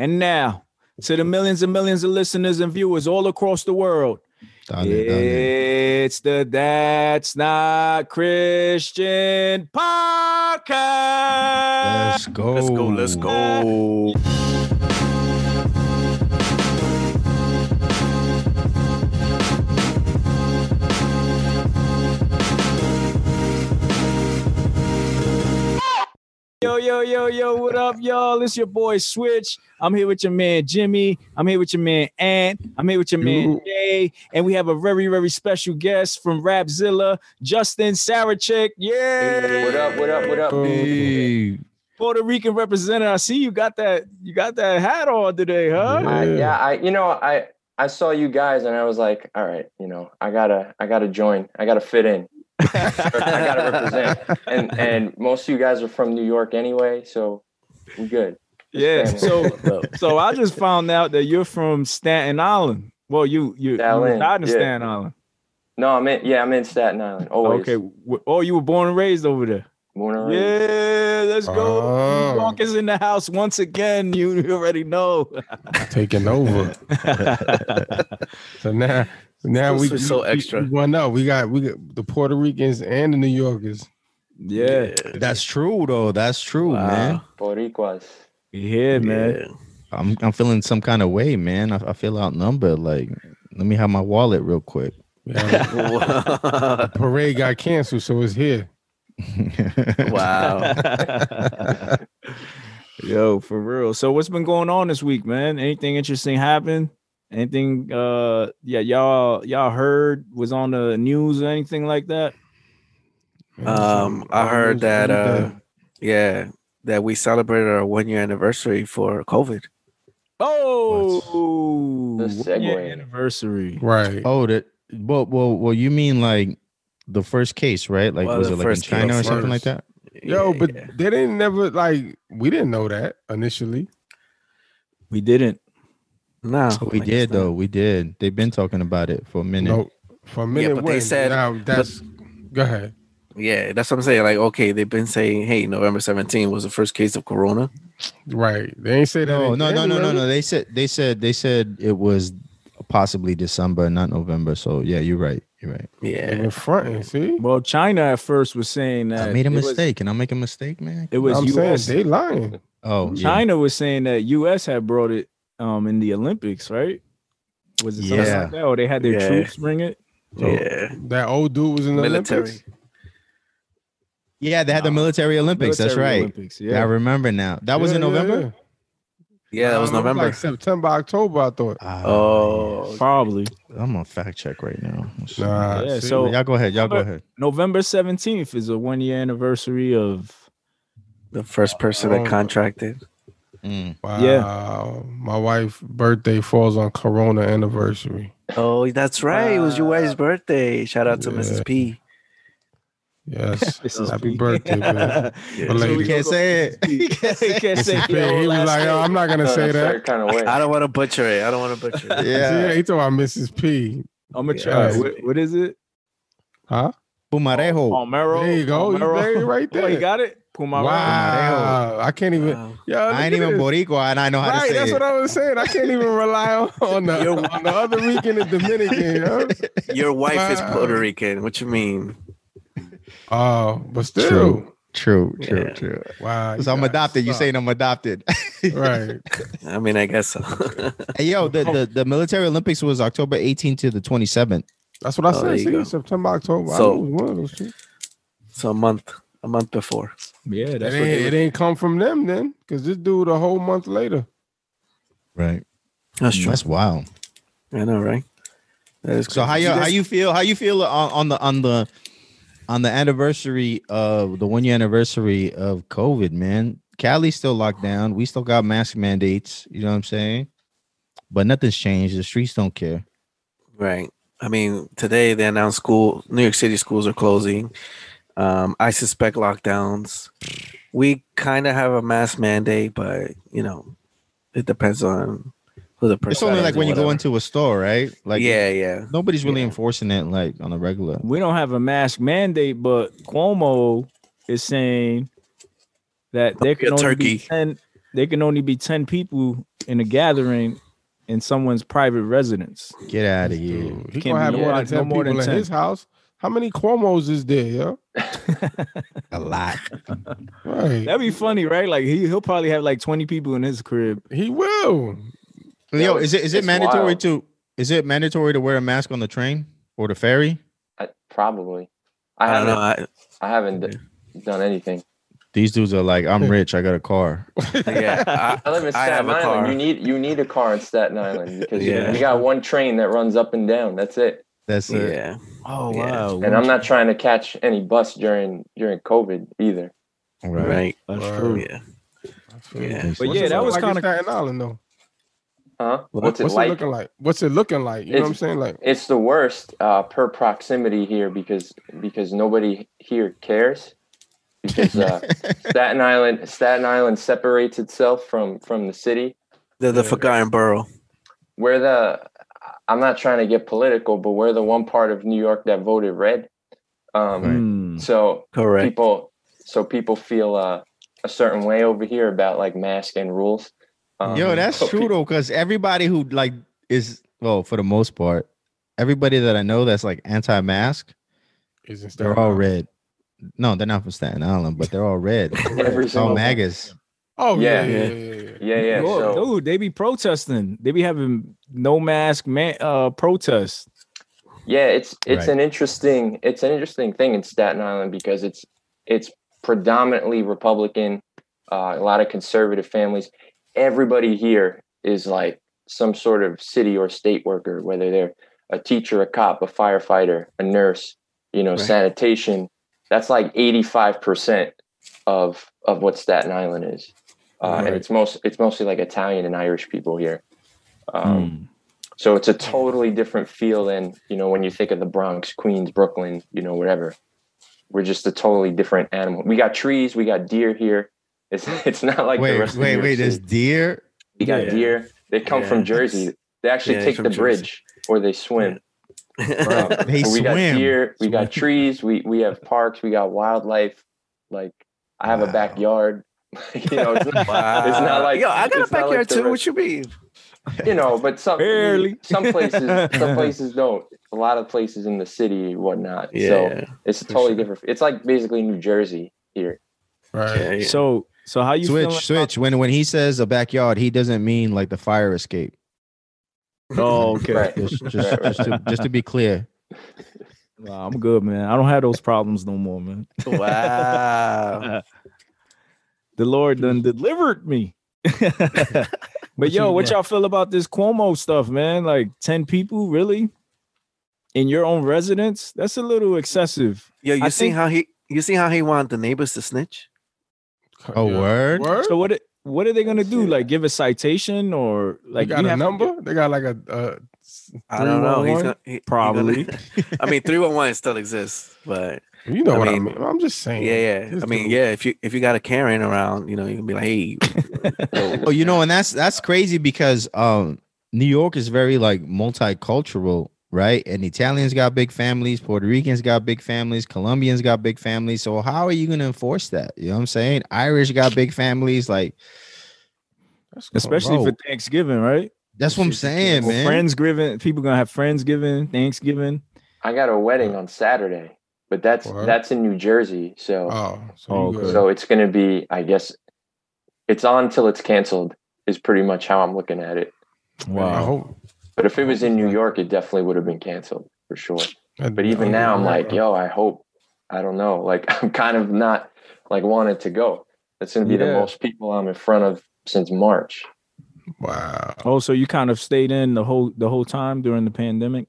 And now, to the millions and millions of listeners and viewers all across the world, Dale, dale. it's the That's Not Christian podcast. Let's go. Let's go. Let's go. Yo, yo, yo, yo, what up, y'all? It's your boy Switch. I'm here with your man Jimmy. I'm here with your man Ant. I'm here with your man Yo. Jay. And we have a very, very special guest from Rapzilla, Justin Sarachek. Yeah. What up? What up? What up? Hey. Puerto Rican representative. I see you got that, you got that hat on today, huh? I, yeah, I you know I I saw you guys and I was like, all right, you know, I gotta I gotta join. I gotta fit in. I gotta represent. And and most of you guys are from New York anyway, so we good. Yeah. family. So so I just found out that you're from Staten Island. Well, you you, you Staten Island, reside in yeah. Staten Island. No, I'm in. Yeah, I'm in Staten Island. Always. Okay. Oh, you were born and raised over there. Born and raised. Yeah, let's go. Oh. New York is in the house once again. You you already know. Taking over. so now, so now we was so we- extra. We, well, no, we got we got the Puerto Ricans and the New Yorkers. yeah, That's true though. That's true, man. Boricuas. yeah, man. Yeah. I'm I'm feeling some kind of way, man. I, I feel outnumbered. Like, let me have my wallet real quick. Yeah, parade got canceled, so it's here. wow. Yo, for real. So what's been going on this week, man? Anything interesting happen? Anything? Uh, yeah, y'all y'all heard was on the news or anything like that? Um, I heard that uh yeah, that we celebrated our one year anniversary for COVID. Oh, The one year segue. anniversary. right. oh, that. Well, well, well. You mean like the first case, right? Like, Well, was it like in China or something like that? Yo, Yeah, but yeah. they didn't never like we didn't know that initially. We didn't. No, We I did though. We did. They've been talking about it for a minute. No, for a minute. Yeah, but they said- now that's go ahead. Yeah, that's what I'm saying. Like, okay, they've been saying, hey, November 17 was the first case of corona. Right. They ain't say that. No, no, no, no, no, no. They said they said they said it was possibly December, not November. So yeah, you're right. You're right. They Yeah. been fronting. See, Well, China at first was saying that I made a it was- mistake. Can I make a mistake, man? It was, I'm U.S. saying they lying. Oh, yeah. China was saying that U.S. had brought it um in the Olympics, right? Was it something Yeah. like that? Or they had their Yeah. troops bring it? So yeah. That old dude was in the Military. Olympics. Yeah, they had the military Olympics. That's right. Olympics, I remember now. That was in November. yeah. Yeah, that was November. like September, October. I thought. Ah, Oh, Probably. I'm on fact check right now. Nah, Yeah, see? so- y'all go ahead. Y'all go ahead. November 17th is a one year anniversary of the first person Oh. that contracted. Mm. wow, yeah. my wife's birthday falls on Corona anniversary. Oh, that's right. It was your wife's birthday. Shout out to Yeah. Mrs. P. Yes, This happy P. birthday, man. Yeah. So we Can't say it. He can't say Mrs. P, your he was like, "Yo, name. I'm not gonna say that. kind of way. I don't want to butcher it. I don't want to butcher it. Yeah, Yeah. he talking about Mrs. P. I'm gonna try. Yeah. What, what is it? Huh? Pumarejo. Palmero. There you go. You Palmero. there, right Oh, you got it. Pumarero. Wow, I can't even. Wow. Yo, I ain't even this. Boricua, and I know how to Right, say that's it. what I was saying. I can't even rely on, on, the, You're- on the other Rican and Dominican. Huh? Your wife is Puerto Rican. What you mean? Oh, but still, True. True, true, Yeah. true. wow. Because I'm guys adopted. You suck. saying I'm adopted. right? I mean, I guess so. hey, yo, the, the, the military Olympics was October 18th to the 27th. That's what I Oh, said. See, September, October. So- knew it was one of those two. so a month, a month before. Yeah, It that's ain't, it ain't come from them then, because this dude a whole month later. Right. That's true. That's wild. I know, right? That is So how you how you feel how you feel on, on the on the on the anniversary of the one year anniversary of COVID, man. Cali's still locked down. We still got mask mandates. You know what I'm saying? But nothing's changed. The streets don't care. Right. I mean, today they announced school, New York City schools are closing. Um, I suspect lockdowns. We kind of have a mask mandate, but you know, it depends on who the person. It's only like when you go into a store, right? Like yeah, yeah. nobody's really Yeah. enforcing it like on a regular. we don't have a mask mandate, but Cuomo is saying that there can only turkey. be 10 there can only be ten people in a gathering in someone's private residence. Get out of here. He Can't gonna have more more- than ten no more people than in his house. How many Cuomo's is there? Yeah, A lot. right. That'd be funny, right? Like he he'll probably have like twenty people in his crib. he will. Yo, it's- is it is it mandatory wild. to is it mandatory to wear a mask on the train or the ferry? I, probably. I, I don't haven't. know. I, I haven't d- done anything. These dudes are like, I'm rich, I got a car. yeah, I, I live in Staten Island. car. You need you need a car in Staten Island because you- you got one train that runs up and down. That's it. That's it. yeah. Oh Yeah. wow. And I'm not trying to catch any bus during during COVID either. Right. Right. That's Word. true. Yeah. Yeah. Yeah. But What's yeah, that was like kind of Staten Island though. Huh? What- What's it What's like? it looking like? What's it looking like? You know what I'm saying? Like, It's the worst uh, per proximity here because because nobody here cares. Because uh, Staten Island Staten Island separates itself from from the city. The the Yeah. forgotten borough. We're the I'm not trying to get political, but we're the one part of New York that voted red. Um, Hmm. So Correct. people so people feel uh, a certain way over here about like mask and rules. Um, Yo, that's so true pe- though, because everybody who like is well, for the most part, everybody that I know that's like anti-mask, is they're all red. No, they're not from Staten Island, but they're all red. Every all single one. magas. Oh yeah, Yeah. yeah, yeah. yeah, yeah. Yeah, yeah. Yo, So dude, they be protesting. They be having no mask man uh protests. yeah, it's it's Right. an interesting it's an interesting thing in Staten Island because it's it's predominantly Republican, uh, a lot of conservative families. Everybody here is like some sort of city or state worker, whether they're a teacher, a cop, a firefighter, a nurse, you know, Right. sanitation. That's like 85% of of what Staten Island is. Uh, Right. and it's most it's mostly like Italian and Irish people here. Um, Hmm. so it's a totally different feel than, you know, when you think of the Bronx, Queens, Brooklyn, you know, whatever. We're just a totally different animal. We got trees, we got deer here. It's it's not like the wait, rest wait, New wait. There's deer. We got Yeah. deer. They come Yeah, from Jersey. They actually yeah, take from the Jersey. bridge or they swim. Um, They but we got deer, we Swim. got trees, we we have parks, we got wildlife. Like I have Wow. a backyard. you know, it's not, Wow. it's not like Yo, I got a it's not like backyard too. rest- What you mean? you know, but some Barely. some places some places don't. A lot of places in the city, whatnot. So Yeah. it's a totally sure. different. It's like basically New Jersey here. Right. Yeah, yeah. So so how you Switch, feeling switch. When when he says a backyard, he doesn't mean like the fire escape. Oh, okay. Right. Just, just, Right, right. just, to, just to be clear. Nah, I'm good, man. I don't have those problems no more, man. wow. the Lord done delivered me. but yo, what y'all feel about this Cuomo stuff, man? Like 10 people, really? In your own residence? That's a little excessive. Yo, you I see think- how he you see how he wanted the neighbors to snitch? Oh, Yeah. word? Word. So what it- what are they gonna do? Like give a citation or Like like you got you a have to number? They got like a. Uh, I don't know. He's gonna, he, he Probably. gonna- I mean, three one one still exists, but you know I what I mean, mean. I'm just saying. yeah, yeah. I mean, dude- yeah. If you if you got a Karen around, you know, you can be like, hey, Oh, you know, and that's that's crazy because um New York is very like multicultural, right? And Italians got big families, Puerto Ricans got big families, Colombians got big families. So how are you gonna enforce that? You know what I'm saying? Irish got big families, like That's cool. especially for Thanksgiving, right? that's what I'm saying, Or man. Friendsgiving, people gonna have Friendsgiving, Thanksgiving. I got a wedding on Saturday, but that's Word. that's in New Jersey. So Oh, so Oh, okay. so it's gonna be, I guess, it's on till it's canceled. Is pretty much how I'm looking at it. I Wow. hope. But if it was in New York, it definitely would have been canceled for sure. But even now, I'm like, yo, I hope. I don't know. Like, I'm kind of not like wanted to go. That's gonna be the most people I'm in front of since March. Wow. Oh, so you kind of stayed in the whole the whole time during the pandemic?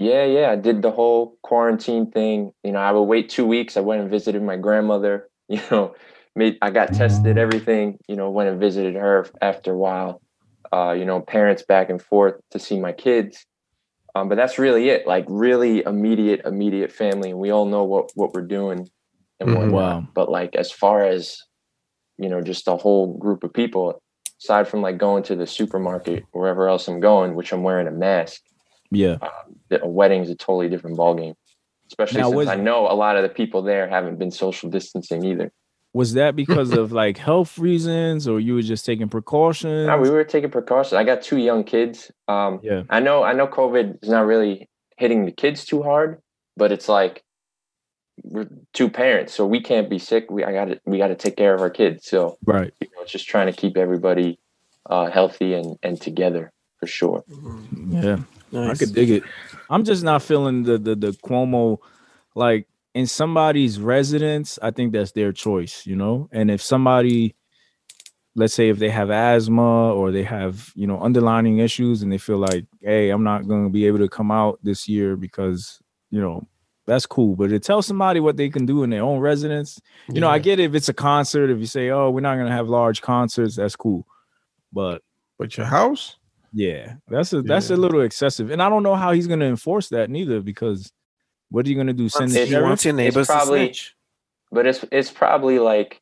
Yeah, yeah. I did the whole quarantine thing. You know, I would wait two weeks. I went and visited my grandmother. You know, made I got tested, everything. You know, went and visited her after a while. Uh, you know, parents back and forth to see my kids. Um, but that's really it. Like really immediate, immediate family, and we all know what what we're doing and Mhm. whatnot. Wow. But like as far as you know, just a whole group of people, aside from like going to the supermarket, wherever else I'm going, which I'm wearing a mask Yeah. a wedding is a totally different ballgame. Especially Now, since was- I know a lot of the people there haven't been social distancing either. was that because of like health reasons, or you were just taking precautions? No, we were taking precautions. I got two young kids. Um, yeah, I know, I know, COVID is not really hitting the kids too hard, but it's like we're two parents, so we can't be sick. We I got to we got to take care of our kids. So right. you know, it's just trying to keep everybody uh, healthy and and together for sure. Yeah, I could dig it. I'm just not feeling the the the Cuomo like in somebody's residence. I think that's their choice, you know. And if somebody, let's say, if they have asthma or they have you know underlining issues, and they feel like, hey, I'm not going to be able to come out this year because you know that's cool. But to tell somebody what they can do in their own residence, you know, I get it if it's a concert. If you say, oh, we're not going to have large concerts, that's cool. But But your house? Yeah, that's a that's a little excessive, and I don't know how he's gonna enforce that neither. Because what are you gonna do? Send the It's- He sheriff? wants your neighbors to probably- snitch. But it's it's probably like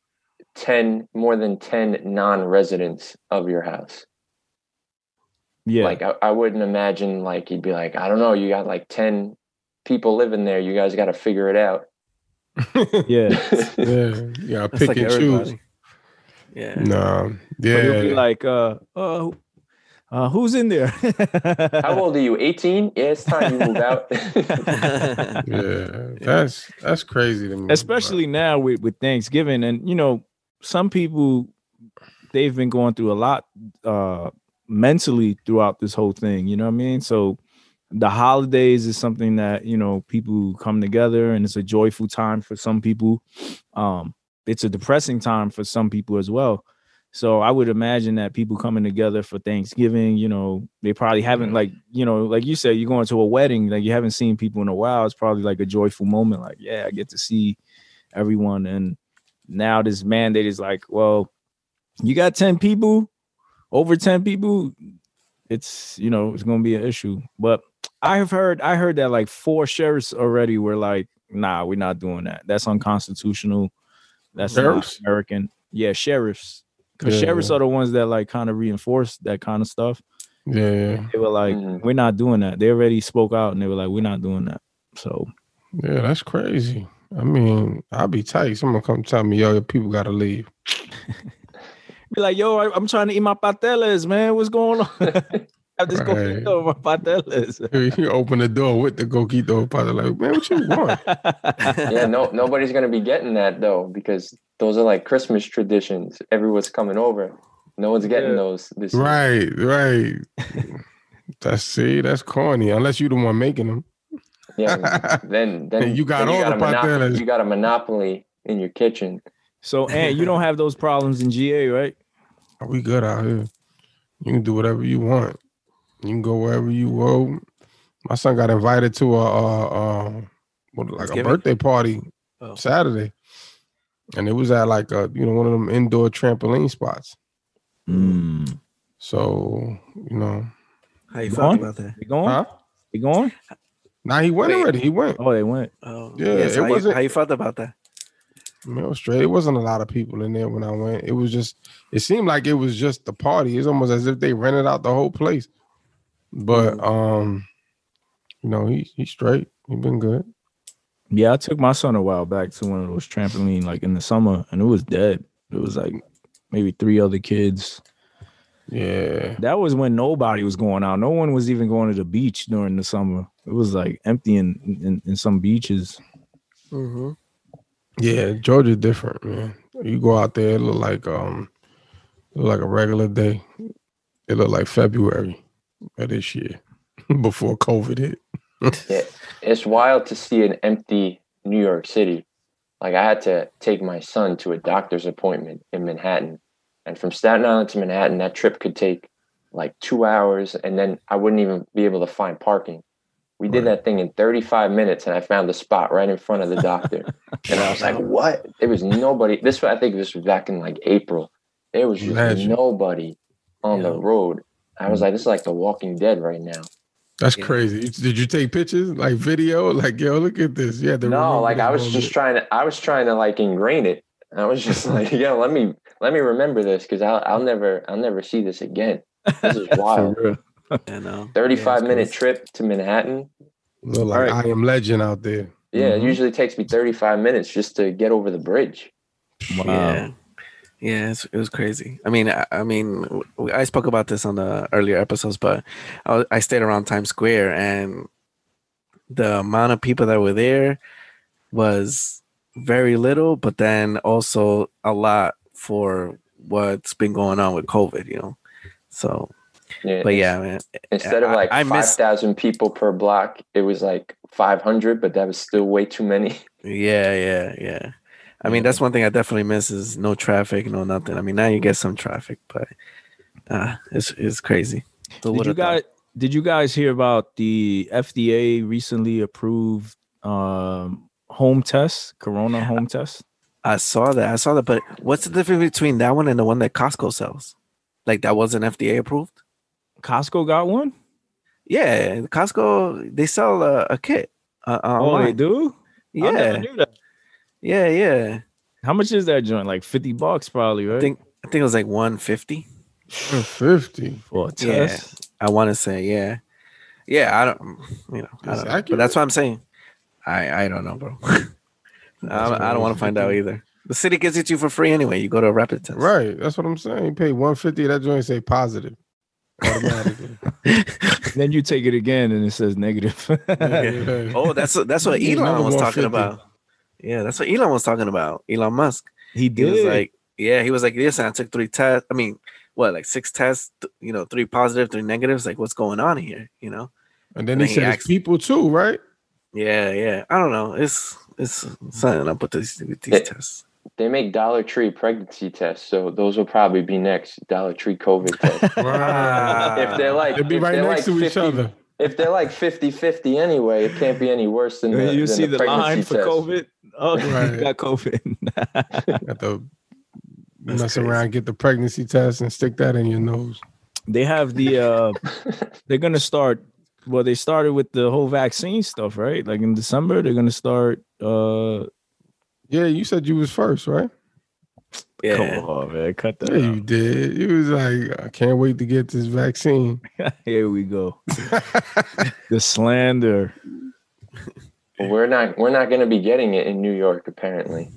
ten more than ten non-residents of your house. Yeah, Like I, I wouldn't imagine like he'd be like, I don't know, you got like ten people living there. You guys got to figure it out. yeah. Yeah, you pick like and choose. Yeah. No, But he'll be yeah, like, uh, uh, uh, who's in there? How old are you? 18? Yeah, it's time you move out. yeah. That's that's crazy to me. Especially now with with Thanksgiving, and you know, some people they've been going through a lot uh mentally throughout this whole thing. You know what I mean? So the holidays is something that you know people come together and it's a joyful time for some people um it's a depressing time for some people as well so i would imagine that people coming together for thanksgiving you know they probably haven't like you know like you said you're going to a wedding like you haven't seen people in a while it's probably like a joyful moment like yeah i get to see everyone. And now this mandate is like well you got 10 people over 10 people it's you know it's gonna be an issue. But i have heard i heard that like four sheriffs already were like nah we're not doing that. That's unconstitutional. That's Sheriffs? american. Yeah sheriffs because Yeah, sheriffs yeah. are the ones that like kind of reinforce that kind of stuff yeah, yeah, they were like Mhm. we're not doing that they already spoke out and they were like we're not doing that so yeah. That's crazy. I mean, I'll be tight. Someone come tell me, yo, your people gotta leave. be like yo I, i'm trying to eat my pateles man what's going on I just go Right. eat my pateles you open the door with the coquito pot. Like, man, what you want? yeah, no, nobody's gonna be getting that though because those are like Christmas traditions. Everyone's coming over. No one's getting Yeah. those this year. right, right. That's see, that's corny. Unless you're the one making them. Yeah, then then you got then all got the a monopoly, you got a monopoly in your kitchen. so and you don't have those problems in ga right Are we good out here. You can do whatever you want. You can go wherever you go. My son got invited to a, uh uh what, like a Thanksgiving? birthday party Oh. Saturday, and it was at like a you know one of them indoor trampoline spots. mm. So you know, How you Go felt about that? they going huh? they going Now he went Wait. already. He went. oh they went Oh, Yeah, so it how, wasn't- how you felt about that? I mean, it was straight. It wasn't a lot of people in there when I went. It was just. It seemed like it was just the party. It's almost as if they rented out the whole place. But Mm. um, you know, he he's straight. He been good. Yeah, I took my son a while back to one of those trampoline like in the summer, and it was dead. It was like maybe three other kids. Yeah. That was when nobody was going out. No one was even going to the beach during the summer. It was like empty in in, in some beaches. Mm-hmm. Yeah, Georgia different, man. You go out there, it look like um look like a regular day. It looked like February of this year before COVID hit. Yeah, it's wild to see an empty New York City. Like I had to take my son to a doctor's appointment in Manhattan, and from Staten Island to Manhattan, that trip could take like two hours, and then I wouldn't even be able to find parking. We did Right. that thing in 35 minutes, and I found the spot right in front of the doctor. and I was like, "What?" There was nobody. This I think this was back in like April. There was just Imagine. nobody on the road. I was mm. like, "This is like The Walking Dead right now." That's Yeah. crazy. You- Did you take pictures, like video? Like, yo, look at this. Yeah, no like i was just trying to i was trying to like ingrain it i was just like yo let me let me remember this because I'll, I'll never i'll never see this again this is wild For real. I know. 35 Yeah, minute it's trip to manhattan look like Alright. I am legend out there. yeah Mhm. it usually takes me 35 minutes just to get over the bridge Wow. Yeah. Yeah, it's, it was crazy. I mean, I, I mean, I spoke about this on the earlier episodes, but I, I stayed around Times Square, and the amount of people that were there was very little, but then also a lot for what's been going on with COVID. You know, so Yeah, but yeah, man, Instead of like I five miss- thousand people per block, it was like five hundred, but that was still way too many. Yeah, yeah, yeah. I mean, that's one thing I definitely miss is no traffic, no nothing. I mean, now you get some traffic, but uh, it's it's crazy. Who Did you would've thought? guys did you guys hear about the FDA recently approved um home test, corona home test? I saw that. I saw that. But what's the difference between that one and the one that Costco sells? Like that wasn't FDA approved? Costco got one? Yeah, Costco they sell a, a kit. Uh, Oh, they online. do? I never yeah, knew that. Yeah, yeah. How much is that joint? Like 50 bucks probably, right? I think I think it was like one fifty. Fifty. for a Yeah. test. I want to say, yeah, yeah. I don't, you know, I don't but that's what I'm saying. I I don't know, bro. I, don't- I don't want to find out either. The city gives it to you for free anyway. You go to a rapid test, Right. That's what I'm saying. You pay one fifty. That joint say positive automatically. Then you take it again and it says negative. Yeah. Oh, that's that's what Elon was talking about. Yeah, that's what Elon was talking about. Elon Musk. he He did. was like, yeah, he was like, listen, I took three tests. I mean, what, like six tests? th- You know, three positive, three negatives. Like, what's going on here? You know? And then Then he he said it's asked- people too, right? Yeah, yeah. I don't know. It's it's something up with these with these Yeah. tests. They make Dollar Tree pregnancy tests, so those will probably be next. Dollar Tree COVID test. if they're like, They'd be if right they're next like to each other. If they're like 50-50 anyway, it can't be any worse than the, you than see the, line pregnancy for test. COVID. Oh, Right. you got COVID. Got the That's mess crazy. around, get the pregnancy test, and stick that in your nose. they have the uh they're gonna start well they started with the whole vaccine stuff right like in december they're gonna start uh Yeah, you said you was first, right? Yeah. come on man cut that Yeah, you did. You was like, I can't wait to get this vaccine. here we go the slander We're not we're not going to be getting it in New York apparently.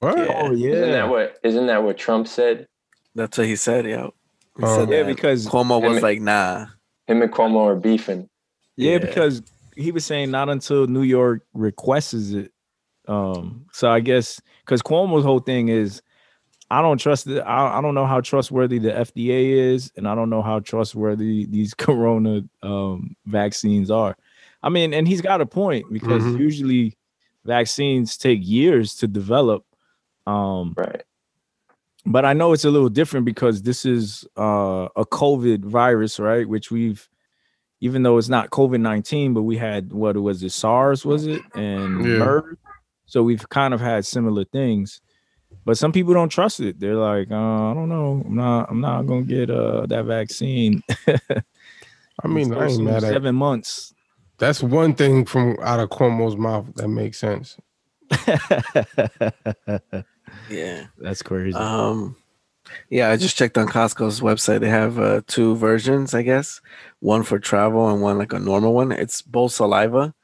What? Yeah. oh yeah Isn't that what isn't that what Trump said? That's what he said, yo. He Oh. said yeah because Cuomo was Him- like, nah. Him and Cuomo are beefing. yeah, Yeah. because he was saying not until new york requests it um so i guess because cuomo's whole thing is i don't trust it I, I don't know how trustworthy the fda is and i don't know how trustworthy these corona um vaccines are i mean and he's got a point because Mhm. usually vaccines take years to develop um Right. but I know it's a little different because this is uh, a COVID virus, right? Which we've, even though it's not COVID nineteen, but we had what was it, SARS, was it, and Yeah. MERS. So we've kind of had similar things, but some people don't trust it. They're like, uh, I don't know, I'm not, I'm not gonna get uh, that vaccine. I mean, I ain't mad at seven months. That's one thing from out of Cuomo's mouth that makes sense. Yeah. That's crazy. Um, yeah, I just checked on Costco's website. They have uh, two versions, I guess. One for travel and one like a normal one. It's both saliva,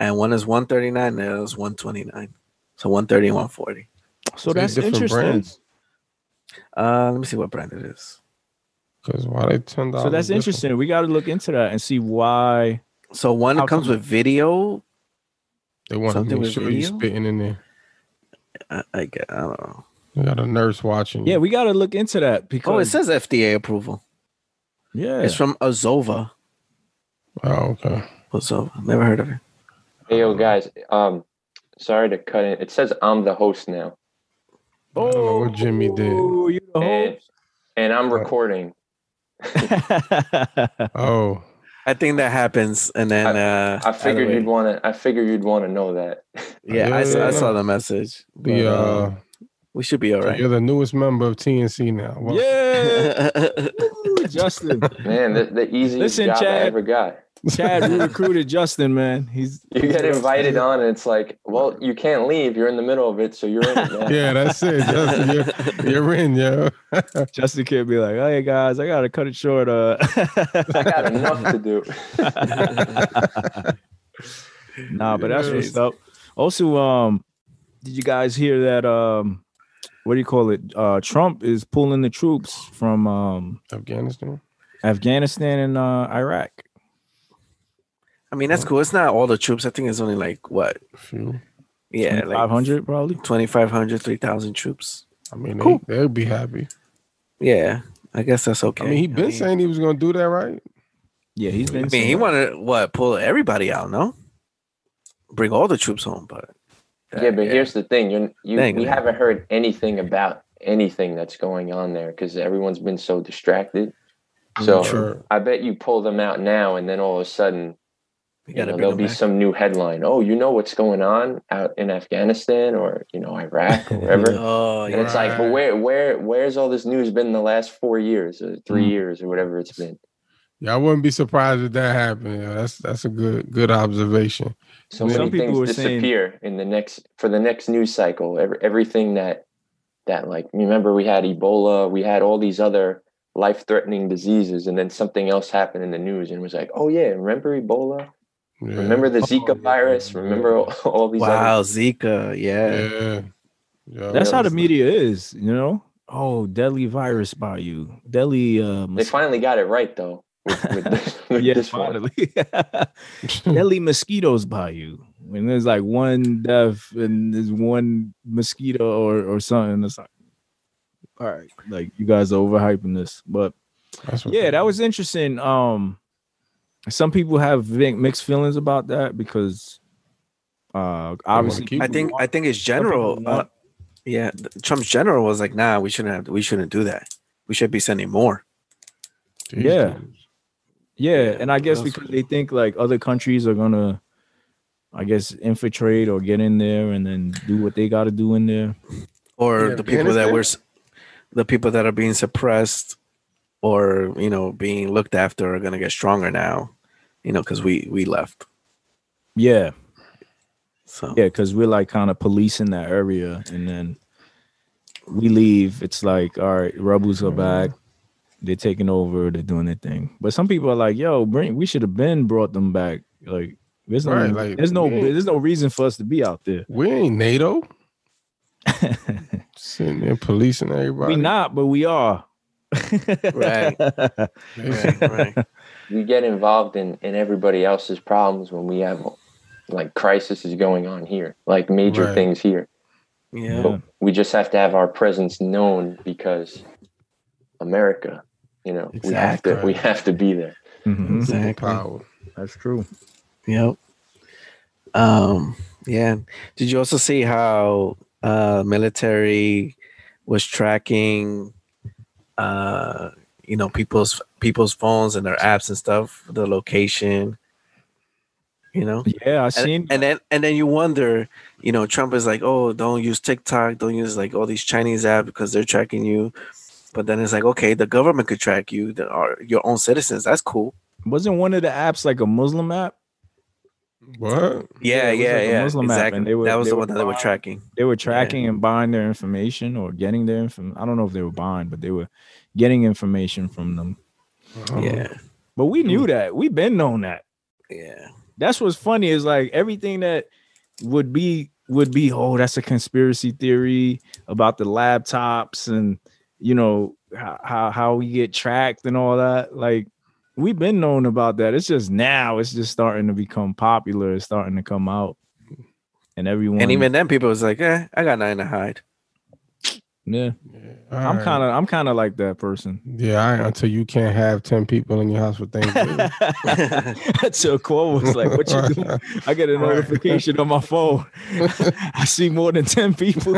and one is one thirty nine, and the other is one twenty nine. So one thirty and one forty. So they that's interesting. brands? Uh, let me see what brand it is. Because why they ten dollars? So that's interesting. We got to look into that and see why. So one How comes with video. They want to Something make with sure you video? spitting in there. I, I, get, I don't know. You got a nurse watching. Yeah, you. we got to look into that because Oh, it says FDA approval. yeah, It's from Azova. Oh, okay. Azova. Never heard of it. Hey yo guys, um sorry to cut in. It says I'm the host now. I don't know what Jimmy did. Oh, you the And and I'm recording. Oh, I think that happens, and then uh, I figured either you'd want to I figured you'd want to know that. Yeah, I, saw, Yeah, I no. saw the message. the but, uh, uh, we should be all right. you're the newest member of TNC now. Well, yeah, Ooh, Justin. Man, the, the easiest Listen, job I ever got. Chad, we recruited Justin, man. He's You get invited on and it's like, well, you can't leave. You're in the middle of it, so you're in it, man. yeah, that's it. Justin, you're, you're in, yo. Justin can't be like, hey guys, I gotta cut it short. Uh, I got enough to do. nah, but that's what's up. Also, um, did you guys hear that? Um, what do you call it? Uh, Trump is pulling the troops from um, Afghanistan. Afghanistan and uh, Iraq. I mean, that's cool. It's not all the troops. I think it's only like what? Few. Yeah, like five hundred probably. 2,500, 3,000 troops. I mean, they, Cool. they'll be happy. Yeah, I guess that's okay. I mean, he been saying he was gonna do that, right? Yeah, he's been. I mean, he that. wanted what pull everybody out, no? Bring all the troops home, but Yeah, but here's the thing: you're, you They ain't we gonna- haven't heard anything about anything that's going on there because everyone's been so distracted. So Sure. I bet you pull them out now, and then all of a sudden, you you gotta know, there'll be back. some new headline. Oh, you know what's going on out in Afghanistan or you know Iraq or wherever. Oh, And yeah. it's like, but where, where, where's all this news been in the last four years or three Mm. years or whatever it's been? Yeah, I wouldn't be surprised if that happened. Yeah, that's that's a good good observation. So many people things were saying- disappear in the next for the next news cycle. Every, everything that that like remember we had Ebola, we had all these other life threatening diseases, and then something else happened in the news, and it was like, oh yeah, remember Ebola? Yeah. Remember the Oh, Zika yeah, virus? yeah. Remember all, all these? Wow, Other, Zika, yeah. Yeah. Yeah. That's how the it's- media is, you know. Oh, deadly virus by you, deadly. Uh, they finally got it right though. With, with this, with yeah, this finally. deadly mosquitoes by you. When there's like one death and there's one mosquito or or something, it's like, all right, like you guys are overhyping this, but yeah, that was interesting. Um, some people have mixed feelings about that because, uh, obviously, I think I think it's general. Uh, yeah, Trump's general was like, "Nah, we shouldn't have. We shouldn't do that. We should be sending more." These Yeah. dudes. Yeah, Yeah, and I guess because they think like other countries are gonna, I guess, infiltrate or get in there and then do what they got to do in there. or In the people that were the people that are being suppressed or you know being looked after are going to get stronger now you know because we we left Yeah, so yeah, because we're like kind of policing that area, and then we leave. It's like, all right, rebels are mm-hmm. back. They're taking over. They're doing their thing. But some people are like, yo, bring. We should have been brought them back. Like, there's no, Right, like, there's no, there's no reason for us to be out there. We ain't NATO. Sitting there policing everybody. we not, but we are. Right. right, right. we get involved in in everybody else's problems when we have like crisis is going on here, like major Right. things here. yeah Yeah. We just have to have our presence known because America, you know, we have to we have to be there. Mhm. exactly Power. That's true. Yep. Um. Yeah. Did you also see how uh military was tracking, uh, you know, people's people's phones and their apps and stuff, the location. You know, Yeah, I and, seen. and then and then you wonder, you know, Trump is like, oh, don't use TikTok, don't use like all these Chinese apps because they're tracking you. But then it's like, okay, the government could track you, the, are your own citizens. That's cool. wasn't one of the apps like a Muslim app? What? Yeah, it was yeah, yeah. Muslim app, exactly. and they were- that was they the were one that they were tracking. They were tracking and buying their information or getting their information. I don't know if they were buying, but they were getting information from them. Um, Yeah, But we knew that. We've been known that. yeah, That's what's funny is like everything that would be would be oh that's a conspiracy theory about the laptops and you know how how, how we get tracked and all that. Like we've been known about that. It's just now it's just starting to become popular. It's starting to come out, and everyone. and even then, people was like, "Eh, I got nothing to hide." yeah, Yeah, I'm alright. kind of I'm kind of like that person. Yeah, I, until you can't have ten people in your house for Thanksgiving. That's a quote was like, "What you doing?" I get a Right. notification on my phone. I see more than ten people.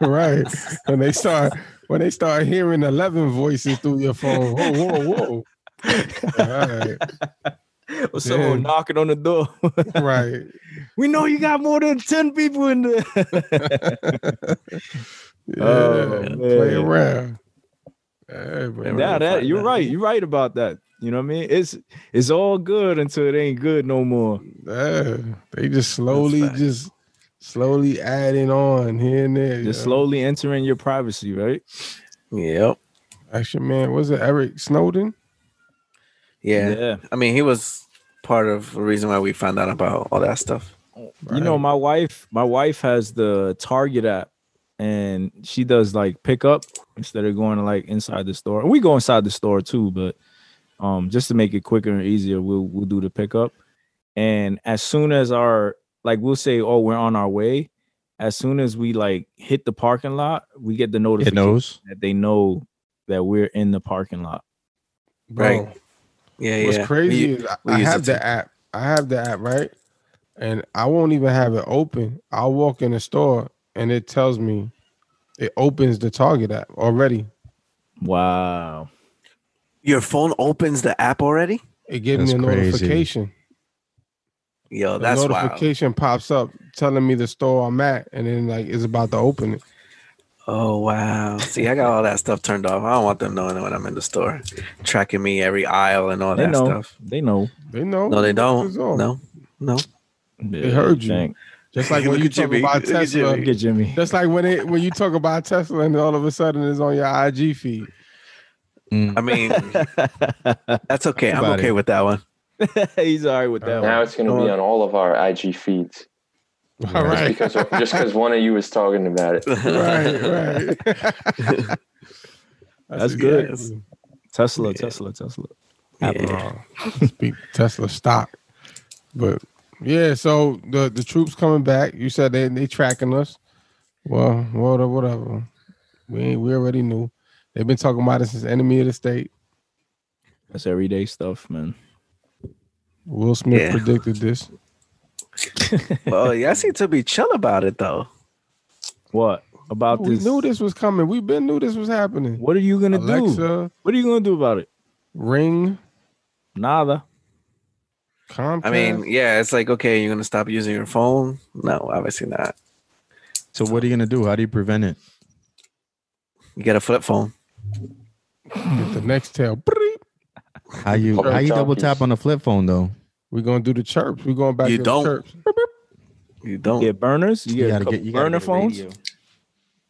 right. When they start when they start hearing eleven voices through your phone. Whoa, whoa, whoa. All right. or someone knocking on the door. Right. we know you got more than 10 people in there. Oh, yeah. Oh, play around. Yeah, man. now that you're that. right. You're right about that. You know what I mean? It's it's all good until it ain't good no more. Yeah, they just slowly, just slowly adding on here and there. Just yo. slowly entering your privacy, right? Yep. Actually, man, was it Eric Snowden? Yeah. yeah. I mean, he was part of the reason why we found out about all that stuff. You know, my wife, my wife has the Target app and she does like pickup instead of going to like inside the store. We go inside the store too, but um, just to make it quicker and easier, we'll we'll do the pickup. And as soon as our like we'll say, oh, we're on our way. As soon as we like hit the parking lot, we get the It notification knows. that they know that we're in the parking lot. Bro, Right. Yeah, What's yeah. crazy We- is I, we I have the too. app. I have the app, right? And I won't even have it open. I'll walk in the store and it tells me it opens the Target app already. Wow. Your phone opens the app already? It gives me a crazy. notification. Yo, The that's wild. notification pops up telling me the store I'm at, and then like it's about to open it. Oh wow! See, I got all that stuff turned off. I don't want them knowing when I'm in the store, tracking me every aisle and all They that know. stuff. They know. They know. No, they don't. It's. No, no. They heard you. Dang. Just like when you talk Jimmy. about Look at Tesla. Jimmy. Look at Jimmy. Just like when it when you talk about Tesla and all of a sudden it's on your IG feed. Mm. I mean, that's okay. I'm okay it. with that one. He's all right with that. Now one. it's going to be on all of our IG feeds All just right. because just because one of you was talking about it. right, right. That's good. exactly- Tesla, Yeah. Tesla, Tesla. Yeah. Uh, speak Tesla stock. But yeah, so the the troops coming back. You said they they tracking us. Well, whatever, whatever. We ain't, we already knew. They've been talking about it since enemy of the state. That's everyday stuff, man. Will Smith Yeah. predicted this. Well, y'all seem to be chill about it though. What about We this? We knew this was coming. We've been knew this was happening. What are you gonna do? What are you gonna do about it? Ring, Nada. Comcast. I mean, yeah, it's like okay, you're gonna stop using your phone? No, obviously not. So what are you gonna do? How do you prevent it? You get a flip phone. get the Nextel. How you how you double tap on the flip phone though? We're gonna do the chirps. We're going back You to don't. the chirps. You don't. Get burners. You get a gotta couple you gotta burner get a phones. radio.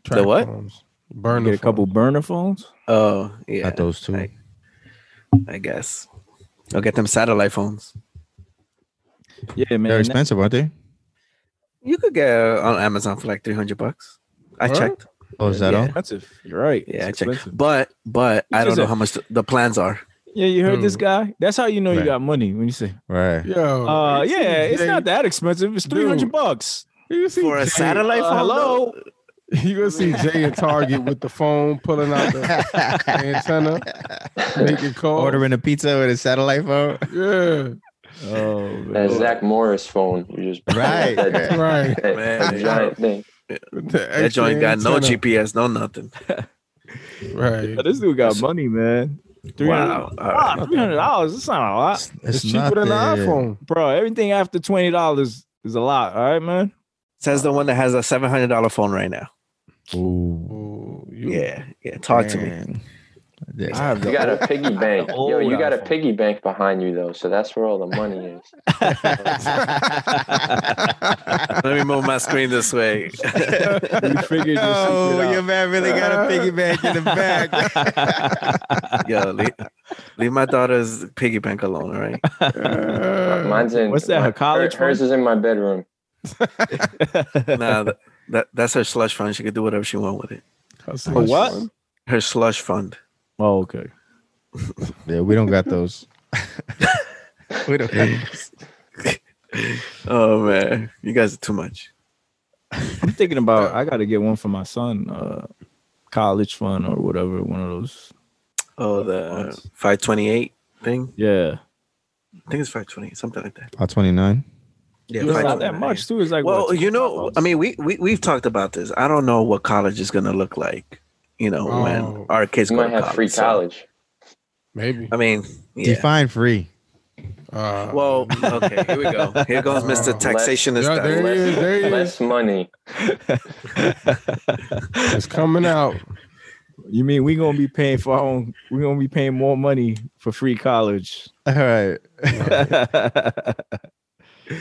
Track what? phones. You Burner get a couple phones. burner phones. Oh, yeah. Got those two. I, I guess. I'll get them satellite phones. Yeah, man. They're expensive, aren't they? You could get uh, on Amazon for like three hundred bucks. I What? checked. Oh, is that Yeah. all? expensive. You're right. Yeah, I It's checked. expensive. But but I don't know a- how much the, the plans are. Yeah, you heard this guy. That's how you know you got money when you say, Right. Yo, "Uh, you see yeah, it's not that expensive. It's three hundred bucks." You see For a Jay- satellite uh, phone? hello? You gonna see Jay at Target with the phone pulling out the antenna, making calls. Ordering a pizza with a satellite phone. Yeah, Oh, That. Zach Morris phone. You just Right. that, right. that, Man, that giant thing. The That extra joint got no antenna. GPS, no nothing. Right. Yeah, this dude got money, man. Three Wow. hundred. All right. Three hundred dollars. It's not a lot, It's, cheaper than the nothing. iPhone. bro. Everything after twenty dollars is a lot. All right, man. Says the one that has a seven hundred dollar phone right now. Ooh. Ooh, Yeah, yeah. Talk to me. Man. Yeah. I You got a piggy bank. Yo, you got a piggy bank behind you though, so that's where all the money is. Let me move my screen this way. You figured your Oh, secret your out. man really got a piggy bank in the back. Yo, leave, leave my daughter's piggy bank alone, all right? Uh, Mine's in. What's that, her my- college hers is in my bedroom. Nah, that, that that's her slush fund. She could do whatever she want with it. a For what? fund. Her slush fund. Oh, okay. yeah, we don't got those. we don't got those. Oh man, you guys are too much. I'm thinking about. I got to get one for my son. Uh, college fund or whatever. One of those. Oh, the five twenty eight thing. Yeah. I think it's five twenty eight, something like that. About 29. Yeah, It's not that much too. It's like Well, what, you know, $25? I mean, we we we've talked about this. I don't know what college is gonna look like. You know, Oh. when our kids You go might to have college. free so, college. Maybe. I mean, yeah. Define free. Uh, Well, okay, here we go. Here goes Mr. Uh, Taxationist. Yeah, there he is. There he is. Less money. It's coming out. You mean we gonna be paying for our own? We gonna be paying more money for free college? All right.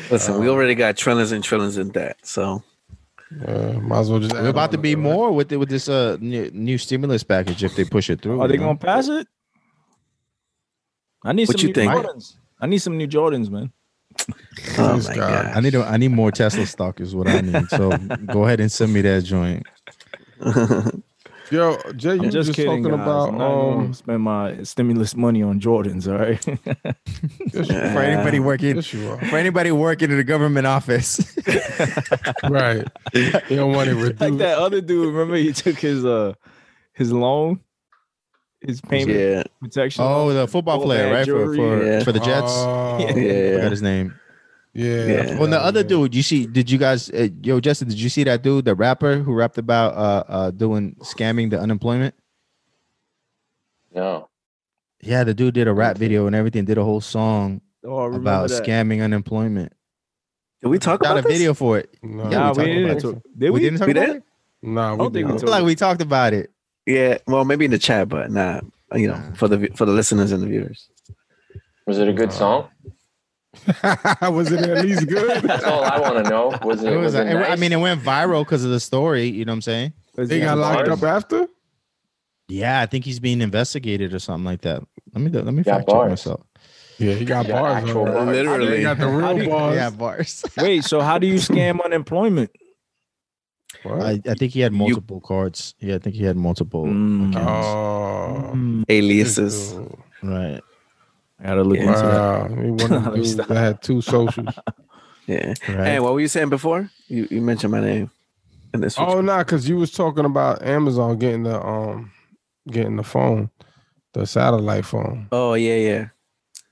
Listen, we already got trillions and trillions in debt. So Uh, might as well just. We're about to be it, right? more with the, with this uh new, new stimulus package if they push it through. Are they know? gonna pass it? I need What some you new think? Jordans. I need some new Jordans, man. oh my god. I need a, I need more Tesla stock is what I need. So go ahead and send me that joint. Yo, Jay, you I'm just, just kidding, talking guys. about I'm not um. spend my stimulus money on Jordans. All right. yes, you For anybody working, Yes, for anybody working in the government office. Right. You don't want it like that other dude. Remember, he took his uh his loan, his payment yeah, protection. oh, loan. the football player, right? For for, Yeah. for the Jets. Oh, Yeah. yeah, Forgot his name. Yeah. Yeah. Well, the other dude, you see, did you guys, uh, yo, Justin, did you see that dude, the rapper who rapped about uh uh doing scamming the unemployment? No. Yeah, the dude did a rap video and everything, did a whole song Oh, about that. scamming unemployment. did we talk Got about a this? video for it. No, Nah, we we didn't. it. talk- Did we we? didn't talk We about did? it. Nah, we don't think we I feel like we talked about it. Yeah, well, maybe in the chat, but nah, you know, for the for the listeners and the viewers. Was it a good song? was it at least good? That's all I want to know. Was it? It was was, it it- I mean, it went viral because of the story. You know what I'm saying? He got locked up after. Yeah, I think he's being investigated or something like that. Let me let me Got fact check myself. Yeah, he got He got bars. actual bars. Literally. They got the real you- bars. Yeah, bars. Wait, so how do you scam unemployment? I, I think he had multiple cards. Yeah, I think he had multiple Mm. accounts. Oh, Mm, Aliases. Right. I gotta look Yeah. into that. Wow, he one of Let the me dudes stop. that had two socials. Yeah. Right. Hey, what were you saying before? You you mentioned my name. In this. oh, nah, because you was talking about Amazon getting the um getting the phone, the satellite phone. oh yeah, yeah.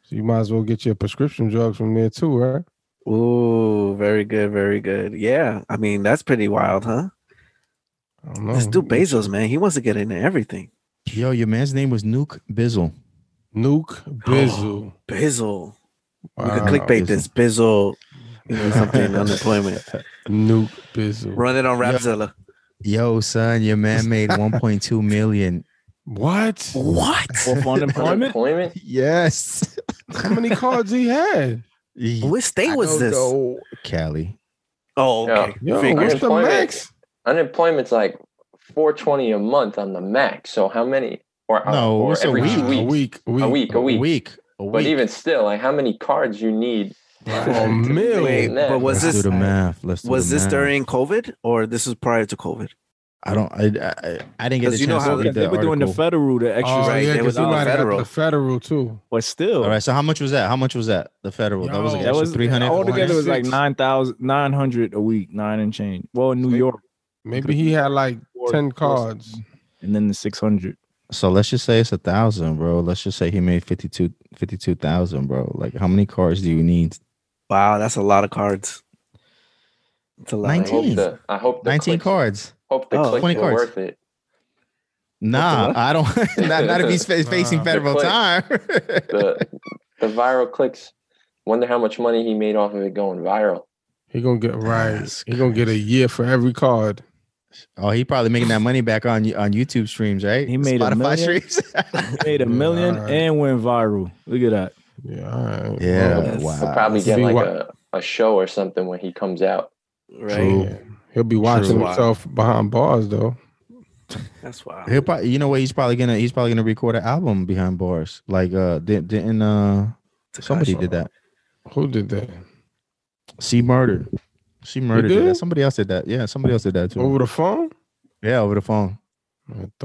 So you might as well get your prescription drugs from there too, right? Ooh, very good, very good. Yeah, I mean that's pretty wild, huh? I don't know. This dude Bezos, man, he wants to get into everything. Yo, your man's name was Nuke Bizzle. Nuke Bizzle. Oh, Bizzle. We Wow. could ah, clickbait this. Bizzle, you know, something unemployment. Nuke Bizzle. Run it on Rapzilla. Yo, son, your man made 1.2 million. What? What? Off unemployment? Unemployment? Yes. How many cards he had? Which state I was don't this? know. Cali. Oh, okay. Yo, Figures. what's the Unemployment. max? Unemployment's like 420 a month on the max. So how many? Or, uh, No, or it's a week. two A week. A week. A week. A week. A week. But even still, like how many cards you need? A million. But was Let's this do the math. Let's do was the this math. during COVID or this was prior to COVID? I don't. I I, I didn't get the you know how to Well, read they the were doing the federal, the extra. Oh, Right, yeah, they 'cause was he on might have got federal. the federal too. But still, All right. So how much was that? How much was that? The federal. that was like that was 300. altogether. It was like 400. nine thousand nine hundred a week, nine and change. Well, in New Maybe- York, Maybe he had like Four- 10 cards. and then the six hundred. So let's just say it's a thousand, bro. Let's just say he made 52 52,000, bro. Like how many cards do you need? Wow, that's a lot of cards. It's a lot. I hope 19. the I hope the 19 clicks, cards. Hope the Oh, clicks 20 cards. worth it. Nah. I don't. not, not if he's fa- facing Nah. federal The click. time. The the viral clicks. Wonder how much money he made off of it going viral. He gonna get right. He gonna get a year for every card. Oh, he probably making that money back on on YouTube streams, right? He made a million? streams. Made a million alright. and went viral. Look at that. Yeah, all right. Yeah, Yes. wow. He'll probably get like what- a, a show or something when he comes out. right. True. yeah. He'll be watching True. himself behind bars though. That's wild. He'll probably, you know what? He's probably gonna he's probably gonna record an album behind bars. Like uh, did, didn't uh somebody did that? Who did that? C murdered. She murdered did did? that. Somebody else did that. Yeah, somebody else did that too. Over the phone? yeah, over the phone.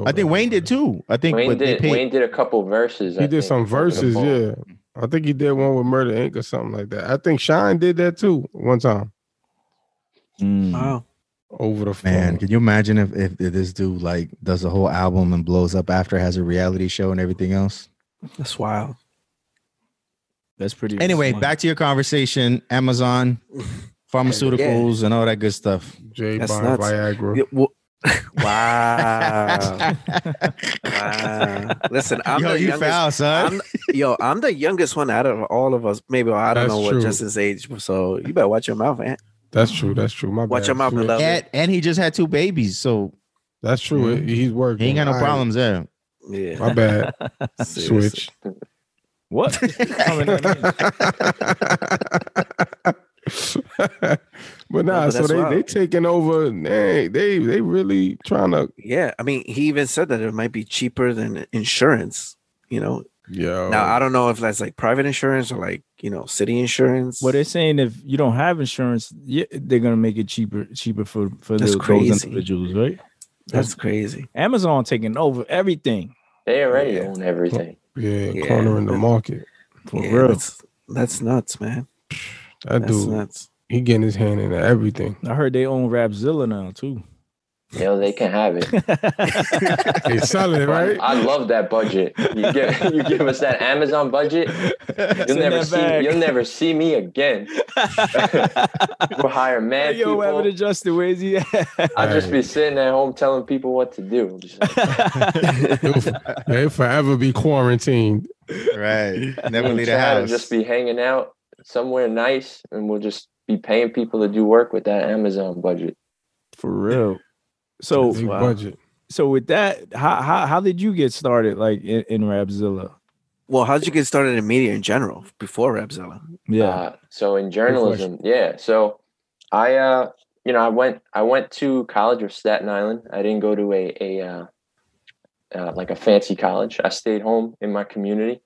I think Wayne did too. I think Wayne did paid- Wayne did a couple verses. He I did think, some verses, yeah. I think he did one with Murder Inc. or something like that. I think Shyne did that too one time Mm. Wow. over the phone. Man, can you imagine if, if if this dude like does a whole album and blows up after has a reality show and everything else? That's wild. That's pretty. Anyway, insane. back to your conversation. Amazon, pharmaceuticals, and all that good stuff. Jay That's by nuts. Viagra. Yeah, well- wow. wow. Listen, I'm Yo, the you youngest. foul, son. I'm, yo, I'm the youngest one out of all of us. Maybe well, I don't That's know what true. Justin's age, so you better watch your mouth, man. That's true. That's true. My bad. Watch bad. your mouth, Switch. beloved. and, and he just had two babies, so That's true. He's working. he ain't got no problems there. Yeah. My bad. Switch. what? Coming at me. but nah, but so they wild. they taking over. They they they really trying to. Yeah. I mean, he even said that it might be cheaper than insurance. You know. Yeah. Now I don't know if that's like private insurance or like you know city insurance. Well, they're saying if you don't have insurance, yeah, they're gonna make it cheaper, cheaper for for That's the, crazy. those individuals, right? That's crazy. Amazon taking over everything They already Yeah. own everything. Yeah, Yeah. cornering the market. for Yeah, real. That's, that's nuts, man. That That's dude, nuts. he getting his hand into everything. I heard they own Rapzilla now too. You know, they can have it. They selling it, right? I love that budget. You give you give us that Amazon budget, you'll in never see bag. you'll never see me again. We'll hire mad Yo, what happened to people. Justin? Where's he at? I'll just be sitting at home telling people what to do. Just like, He'll, he'll forever be quarantined. Right. Never leave the house. just be hanging out somewhere nice, and we'll just be paying people to do work with that Amazon budget. For real. So wow. budget. so with that, how how how did you get started like in, in Rapzilla? Well, how did you get started in media in general before Rapzilla? Yeah. Uh, so in journalism, yeah. So I, uh, you know, I went, I went to college of Staten Island. I didn't go to a, a, uh, uh, like a fancy college. I stayed home in my community,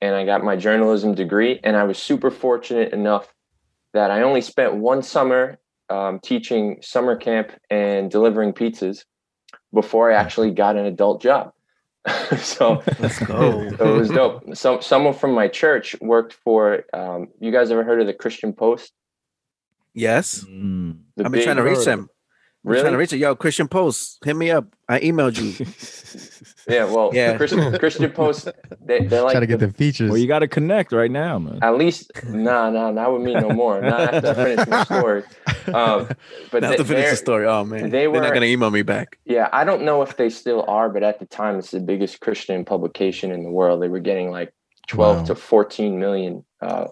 and I got my journalism degree. And I was super fortunate enough that I only spent one summer um, teaching summer camp and delivering pizzas before I actually got an adult job. so Let's go. it was dope. Some someone from my church worked for. Um, you guys ever heard of the Christian Post? yes. Mm. The I've been trying to reach them. I'm trying to reach it. Yo, Christian Post, hit me up. I emailed you. Yeah. Well, Yeah. Christian Christian Post. They, they're like Try to get the- the features. well, you got to connect right now, man. at least nah nah not with me no more. Not after I finish my story. Um, but Now they, to finish the story. Oh man, they they are were- not gonna email me back. Yeah, I don't know if they still are, but at the time, it's the biggest Christian publication in the world. They were getting like twelve Wow. to fourteen million uh,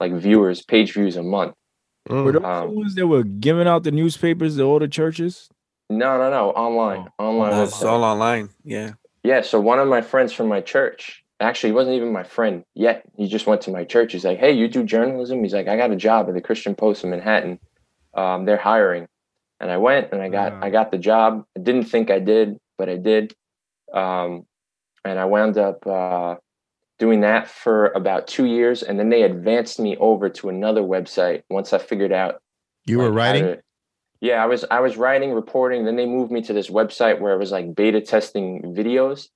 like viewers, page views a month. Were Mm. those Um, the ones that were giving out the newspapers to all the churches? No, no, no, online, online. Oh, it's website. all online. Yeah. Yeah, so one of my friends from my church, actually, he wasn't even my friend yet. He just went to my church. He's like, "Hey, you do journalism?" He's like, "I got a job at the Christian Post in Manhattan. Um, they're hiring." And I went and I got Wow. I got the job. I didn't think I did, but I did. Um, and I wound up uh, doing that for about two years, and then they advanced me over to another website once I figured out you were like, how writing? to- yeah, I was I was writing, reporting. Then they moved me to this website where it was like beta testing videos.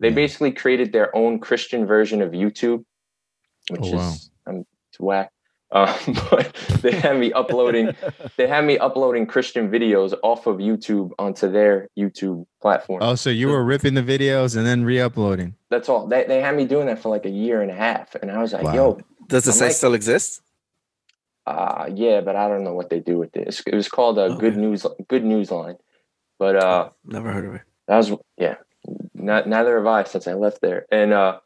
They Yeah. basically created their own Christian version of YouTube, which Oh, wow. is um, it's whack. Um, but they had me uploading. They had me uploading Christian videos off of YouTube onto their YouTube platform. Oh, so you were ripping the videos and then re-uploading. That's all. They they had me doing that for like a year and a half, and I was like, Wow. "Yo, Does the I'm site like- still exist? Uh, yeah," but I don't know what they do with this. It was called a Good News Good News Line, but uh. Never heard of it. that was yeah not, neither have i since i left there and uh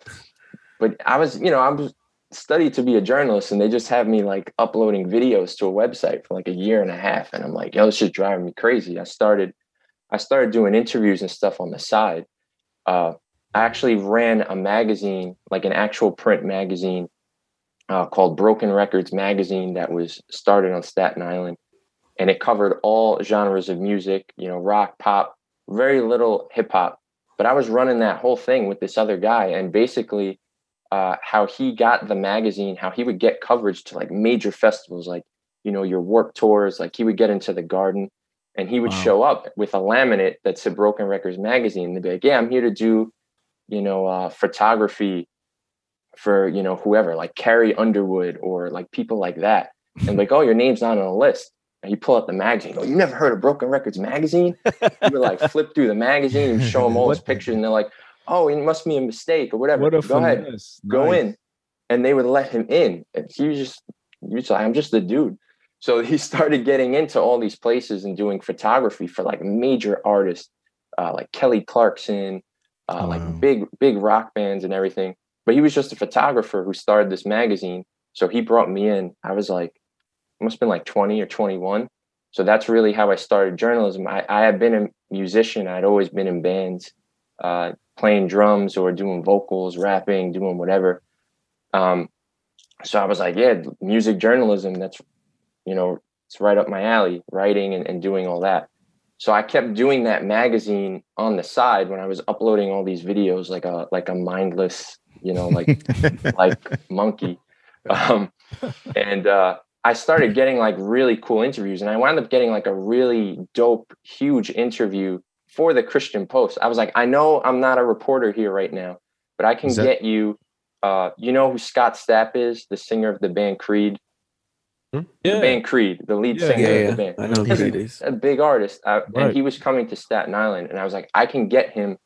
but i was you know i was studied to be a journalist and they just have me like uploading videos to a website for like a year and a half and i'm like yo this is driving me crazy i started i started doing interviews and stuff on the side uh i actually ran a magazine like an actual print magazine uh, called broken records magazine that was started on staten island and it covered all genres of music you know rock pop very little hip hop. But I was running that whole thing with this other guy, and basically, uh, how he got the magazine, how he would get coverage to like major festivals, like you know your Warp tours. Like he would get into the Garden, and he would Wow. show up with a laminate that said Broken Records magazine. And they'd be like, "Yeah, I'm here to do, you know, uh, photography for you know whoever, like Carrie Underwood or like people like that." And like, "Oh, your name's not on the list." And he pull out the magazine. Oh, you never heard of Broken Records magazine? he would like flip through the magazine and show them all his pictures, and they're like, "Oh, it must be a mistake or whatever." What Go ahead, finesse. go in, and they would let him in. And he was just, he was like, "I'm just a dude." So he started getting into all these places and doing photography for like major artists, uh, like Kelly Clarkson, uh, like big big rock bands and everything. But he was just a photographer who started this magazine. So he brought me in. I was like, must have been like 20 or 21 so that's really how I started journalism. I, I had been a musician. I'd always been in bands, uh, playing drums or doing vocals, rapping, doing whatever. Um, so I was like, yeah, music journalism. That's, you know, it's right up my alley, writing and, and doing all that. So I kept doing that magazine on the side when I was uploading all these videos, like a like a mindless, you know, like like monkey. Um, and uh, I started getting like really cool interviews, and I wound up getting like a really dope, huge interview for the Christian Post. I was like, I know I'm not a reporter here right now, but I can that- get you. Uh, you know who Scott Stapp is, the singer of the band Creed. The Yeah. band Creed, the lead Yeah, singer Yeah, of the band I know He's who a- it is. a big artist, uh, Right. and he was coming to Staten Island, and I was like, I can get him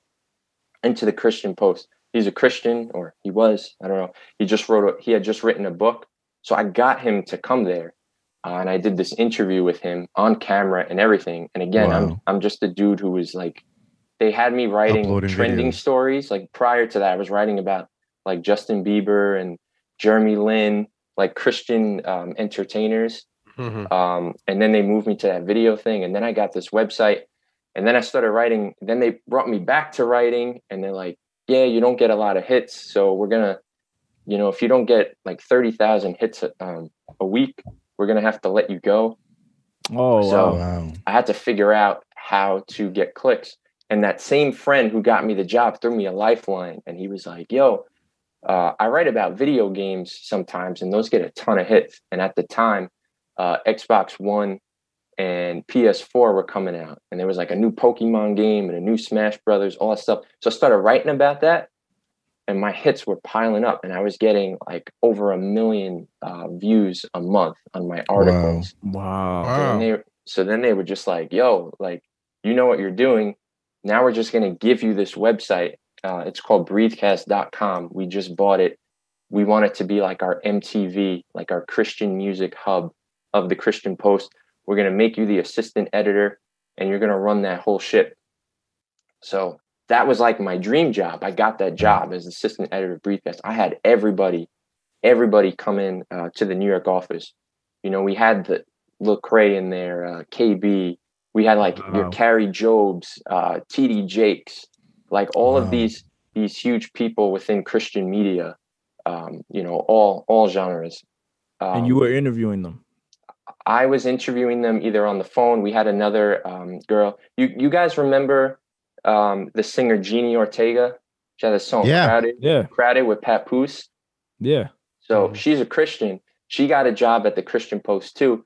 into the Christian Post. He's a Christian, or he was. I don't know. He just wrote. A, he had just written a book, so I got him to come there, uh, and I did this interview with him on camera and everything. And again, I'm I'm just a dude who was like, they had me writing Uploading trending videos. stories. Like prior to that, I was writing about like Justin Bieber and Jeremy Lin, like Christian um, entertainers Mhm. um, and then they moved me to that video thing and then i got this website and then i started writing then they brought me back to writing and they're like yeah you don't get a lot of hits. So we're gonna you know if you don't get like 30000 hits um, a week we're gonna have to let you go. Oh, So- wow. Wow. i had to figure out how to get clicks. And that same friend who got me the job threw me a lifeline. And he was like yo uh, i write about video games sometimes and those get a ton of hits. And at the time uh, xbox one and ps4 were coming out and there was like a new pokemon game and a new smash brothers all that stuff so i started writing about that and my hits were piling up and i was getting like over a million uh, views a month on my articles Wow. so Wow. then they so then they were just like, "Yo, like you know what you're doing. Now we're just gonna give you this website. Uh, it's called breathecast.com. We just bought it. We want it to be like our MTV, like our Christian music hub of the Christian Post. We're gonna make you the assistant editor, and you're gonna run that whole ship." So that was like my dream job. I got that job as assistant editor of Breathecast. I had everybody, everybody come in uh, to the New York office. You know, we had the Lecrae in there, uh, KB. We had like your Kari Jobe, uh, TD Jakes, like all Wow. of these these huge people within Christian media. Um, you know, all all genres. Um, and you were interviewing them. I was interviewing them either on the phone. We had another um, girl. You you guys remember um, the singer Jeannie Ortega? She had a song Yeah. "Crowded," Yeah. "Crowded" with Papoose. Yeah. So Mhm. she's a Christian. She got a job at the Christian Post too,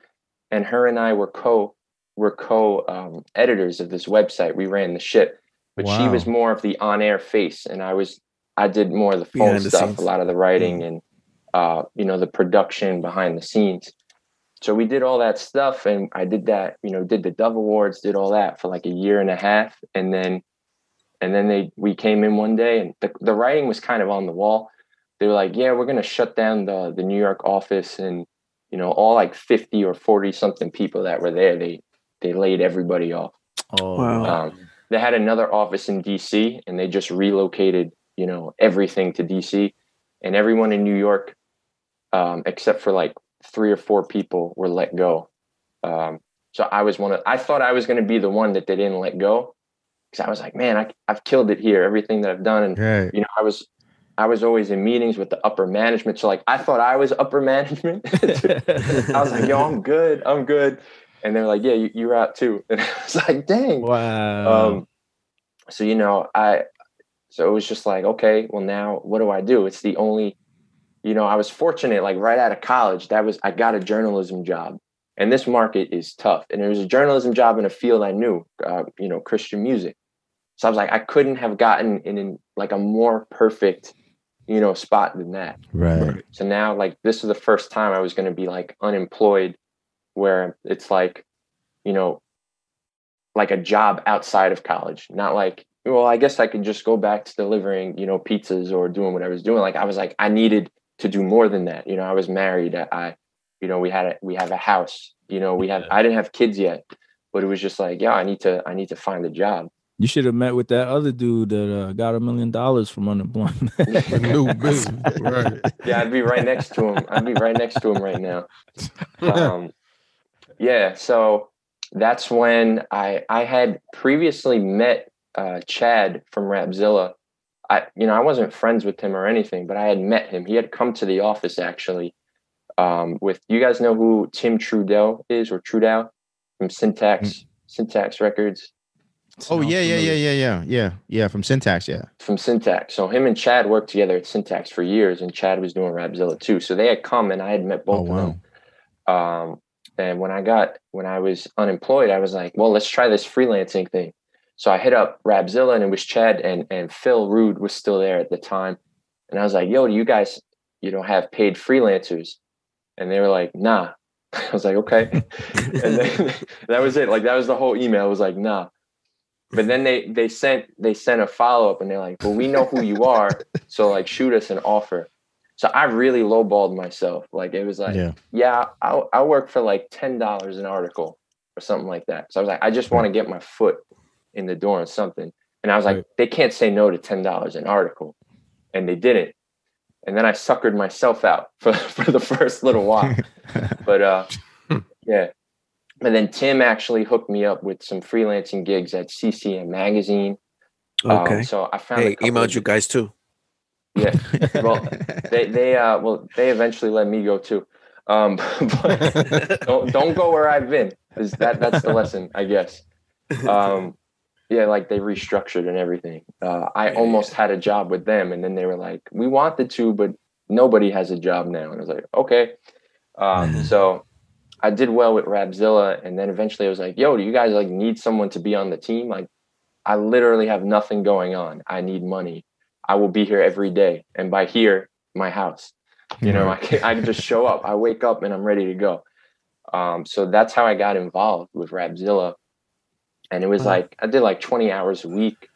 and her and I were co were co um, editors of this website. We ran the ship, but she was more of the on air face, and I was I did more of the phone Behind stuff, scenes. a lot of the writing, and uh, you know the production behind the scenes. So we did all that stuff, and I did that. You know, did the Dove Awards, did all that for like a year and a half, and then and then they we came in one day, and the the writing was kind of on the wall they were like, "Yeah, we're gonna shut down the the New York office," and you know, all like fifty or forty something people that were there, they they laid everybody off. Oh, Wow. Um, they had another office in DC, and they just relocated, you know, everything to DC, and everyone in New York, um, except for like three or four people, were let go. Um, so I was one of. I thought I was going to be the one that they didn't let go, because I was like, man, I, I've killed it here. Everything that I've done, and Right. you know, I was I was always in meetings with the upper management. So like I thought I was upper management. I was like, yo, I'm good. I'm good. And they're like, yeah, you, you're out too. And I was like, dang. wow. Um, so you know, I so it was just like, okay, well now what do I do? It's the only, you know, I was fortunate, like right out of college, that was I got a journalism job. And this market is tough. And it was a journalism job in a field I knew, uh, you know, Christian music. So I was like, I couldn't have gotten in, in like a more perfect, you know, spot than that. Right. So now, like, this is the first time I was going to be like unemployed, where it's like, you know, like a job outside of college, not like, well, I guess I could just go back to delivering, you know, pizzas or doing what I was doing. Like, I was like, I needed to do more than that. You know, I was married. I, I you know, we had a, we have a house. You know, we have. I didn't have kids yet, but it was just like, yeah, I need to, I need to find a job. you should have met with that other dude that uh, got a million dollars from unemployment. A new business, right? yeah, I'd be right next to him. I'd be right next to him right now. Um, yeah, so that's when I I had previously met uh, Chad from Rapzilla. I you know I wasn't friends with him or anything, but I had met him. He had come to the office actually. Um, with you guys know who Tim Trudeau is or Trudeau from Syntax Syntax Records Oh yeah, yeah, yeah, yeah, yeah, yeah, yeah. From syntax, yeah. from Syntax. So him and Chad worked together at Syntax for years, and Chad was doing Rapzilla too. So they had come, and I had met both Oh of wow. them. Um, and when I got when I was unemployed, I was like, well, let's try this freelancing thing. So I hit up Rapzilla and it was Chad and and Phil Rude was still there at the time. And I was like, yo, do you guys, you know, have paid freelancers? And they were like, nah. I was like, okay. and then that was it. Like that was the whole email. It was like, nah. But then they they sent they sent a follow up and they're like, well, we know who you are, so like shoot us an offer. So I really lowballed myself. Like it was like, Yeah. yeah, I I work for like ten dollars an article or something like that. So I was like, I just want to get my foot in the door on something. And I was like, Right. they can't say no to ten dollars an article, and they didn't. And then I suckered myself out for for the first little while. but uh, yeah. And then Tim actually hooked me up with some freelancing gigs at CCM Magazine. Um, Okay. so I found. hey, emailed you guys too. Yeah. Well, they they uh well they eventually let me go too. Um, but don't don't go where I've been. Is that that's the lesson, I guess. Um, yeah, like they restructured and everything. Uh, I Yeah. almost had a job with them, and then they were like, "We wanted to, but nobody has a job now." And I was like, "Okay." Um, Mhm. so I did well with Rapzilla, and then eventually I was like, "Yo, do you guys like need someone to be on the team?" Like, I literally have nothing going on. I need money. I will be here every day, and by here, my house. You know, I can I can just show up. I wake up and I'm ready to go. Um, so that's how I got involved with Rapzilla, and it was Wow. like I did like 20 hours a week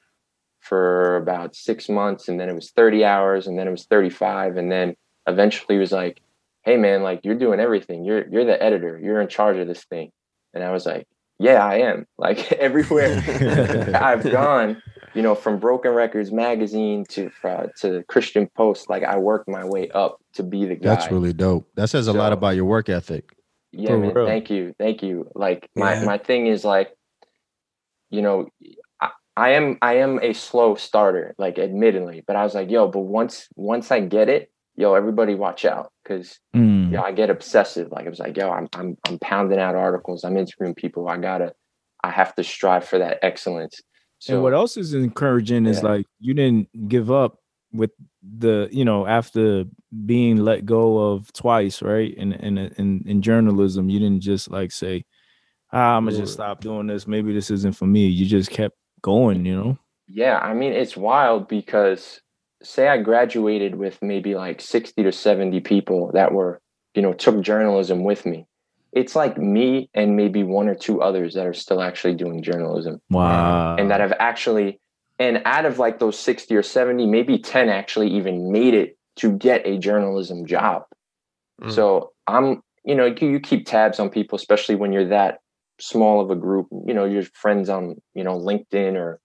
for about six months, and then it was 30 hours, and then it was 35, and then eventually it was like, "Hey, man, like you're doing everything. You're you're the editor. You're in charge of this thing," and I was like, "Yeah, I am." Like everywhere I've gone, you know, from Broken Records magazine to uh, to Christian Post, like I worked my way up to be the guy. That's really dope. That says a lot about your work ethic. yeah, man. Thank you, thank you. Like my Yeah. my thing is like, you know, I, I am I am a slow starter, like admittedly, but I was like, yo, but once once I get it, yo, everybody watch out, because Mm. yeah, I get obsessive. Like I was like, yo, I'm I'm I'm pounding out articles, I'm interviewing people. I gotta, I have to strive for that excellence. So and what else is encouraging is like you didn't give up with the you know after being let go of twice right in in in, in journalism you didn't just like say i'm gonna just stop doing this maybe this isn't for me you just kept going you know Yeah, I mean, it's wild because say I graduated with maybe like 60 to 70 people that were, you know, took journalism with me. It's like me and maybe one or two others that are still actually doing journalism wow and that have actually, and out of like those 60 or 70, maybe 10 actually even made it to get a journalism job. Mm. So I'm, you know, you, you keep tabs on people, especially when you're that small of a group, you know, your friends on, you know, LinkedIn or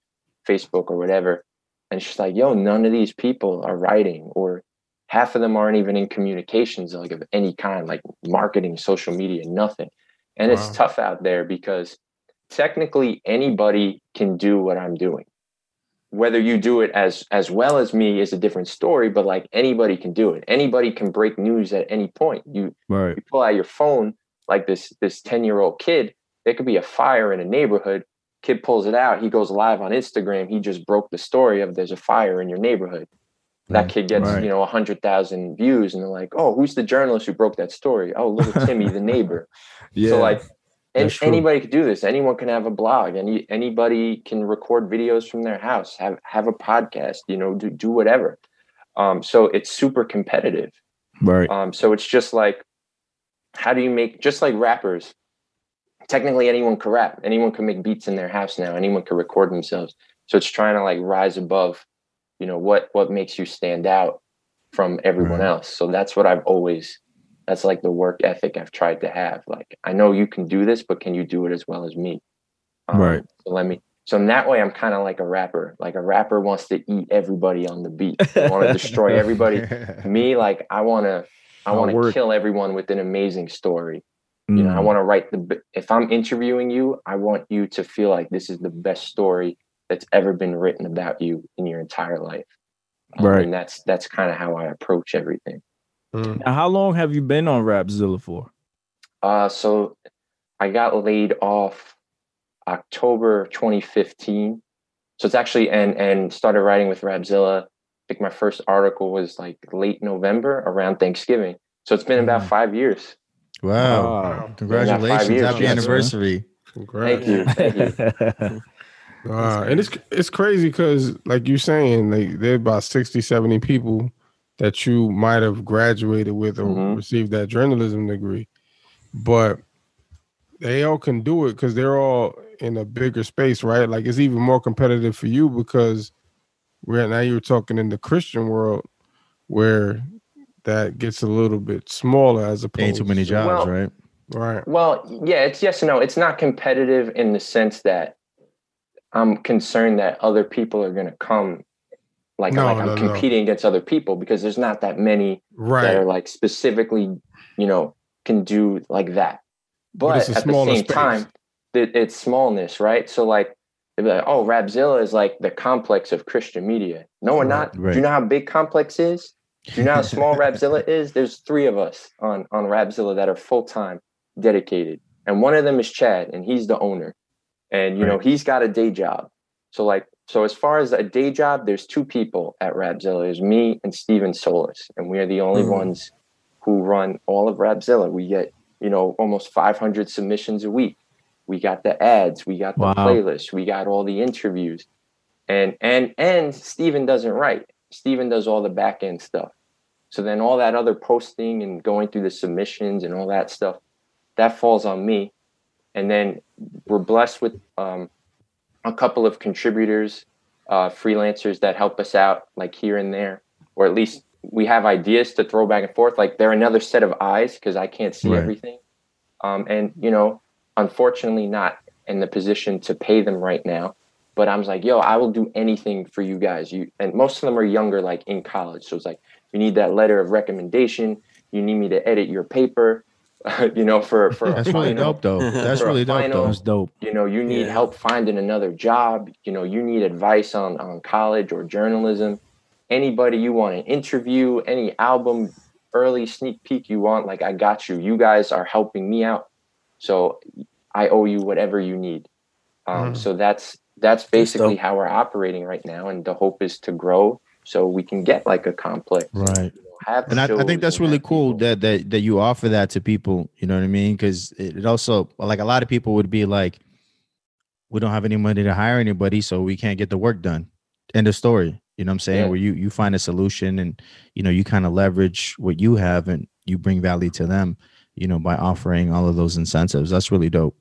Facebook or whatever. And she's like, yo, none of these people are writing or half of them aren't even in communications like of any kind, like marketing, social media, nothing. And it's tough out there because technically anybody can do what I'm doing. Whether you do it as as well as me is a different story, but like anybody can do it. Anybody can break news at any point. You right you pull out your phone like this this 10 year old kid there could be a fire in a neighborhood. Kid pulls it out. He goes live on instagram. He just broke the story of there's a fire in your neighborhood. That kid gets Right. you know a 100000 views and they're like oh who's the journalist who broke that story? Oh little timmy the neighbor. Yeah so like and anybody could do this. Anyone can have a blog. Any anybody can record videos from their house have have a podcast you know do, do whatever. Um so it's super competitive. Right. Um, so it's just like, how do you make just like rappers? Technically, anyone can rap. Anyone can make beats in their house now. Anyone can record themselves. So it's trying to like rise above, you know, what what makes you stand out from everyone else. So that's what I've always. That's like the work ethic I've tried to have. Like I know you can do this, but can you do it as well as me? Um, Right. So let me. So in that way, I'm kind of like a rapper. Like a rapper wants to eat everybody on the beat. They want to destroy everybody me like i want to i want to kill everyone with an amazing story you know i Mm. want to write the b- if i'm interviewing you i want you to feel like this is the best story that's ever been written about you in your entire life Um, Right. and that's that's kind of how i approach everything Mm. now how long have you been on rapzilla for uh so i got laid off october 2015 so it's actually and and started writing with rapzilla i think my first article was like late november around thanksgiving so it's been about Mhm. five years Wow. Wow. Congratulations. years, Happy anniversary. Congrats. Thank you. Thank you. Uh, and it's it's crazy because like you're saying, like there are about 60, 70 people that you might have graduated with or Mhm. received that journalism degree, but they all can do it because they're all in a bigger space, right? Like it's even more competitive for you because we're now you're talking in the Christian world where that gets a little bit smaller as opposed Ain't too many jobs, Well, right? right? Well, yeah, it's yes and no. It's not competitive in the sense that I'm concerned that other people are going to come, like, No, like no, I'm no. competing against other people because there's not that many that are like specifically, you know, can do like that. But But, at the same space. time, it, it's smallness, right? So like, like, oh, Rapzilla is like the complex of Christian media. No, we're Right, not. right. Do you know how big complex is? Do you know how small Rapzilla is? There's three of us on on Rapzilla that are full time dedicated, and one of them is Chad, and he's the owner, and you know he's got a day job. So like, so as far as a day job, there's two people at Rapzilla. There's me and Steven Solis, and we are the only Mhm. ones who run all of Rapzilla. We get you know almost 500 submissions a week. We got the ads, we got the Wow. playlist, we got all the interviews, and and and Steven doesn't write. Steven does all the back end stuff. So then all that other posting and going through the submissions and all that stuff, that falls on me. And then we're blessed with um, a couple of contributors, uh, freelancers that help us out, like here and there, or at least we have ideas to throw back and forth. Like they're another set of eyes because I can't see Right. everything. Um, and you know, unfortunately, not in the position to pay them right now. But I was like, yo, I will do anything for you guys. You and most of them are younger, like in college. So it's like, you need that letter of recommendation. You need me to edit your paper, you know, for for a That's really final dope, though. That's really dope, final- though. That's dope. you know you need Yeah. help finding another job you know you need advice on on college or journalism anybody you want to interview any album early sneak peek you want like i got you you guys are helping me out so i owe you whatever you need um, Mhm. so that's that's basically dope. how we're operating right now and the hope is to grow so we can get like a complex Right. you know, have and I, I think that's really have cool people. that, that that you offer that to people you know what i mean because it, it also like a lot of people would be like we don't have any money to hire anybody so we can't get the work done end of story you know what i'm saying Yeah. where you you find a solution and you know you kind of leverage what you have and you bring value to them you know by offering all of those incentives that's really dope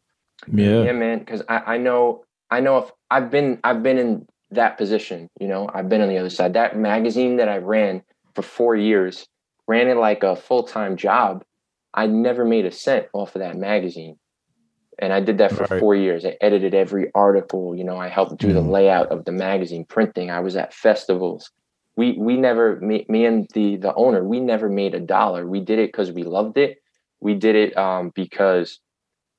Yeah. yeah man because I, I know i know if i've been i've been in that position you know i've been on the other side. That magazine that i ran for four years ran it like a full-time job. I never made a cent off of that magazine. And i did that for Right. four years. I edited every article you know i helped do the Mhm. layout of the magazine printing. I was at festivals. We we never me, me and the the owner we never made a dollar. We did it because we loved it. We did it um, because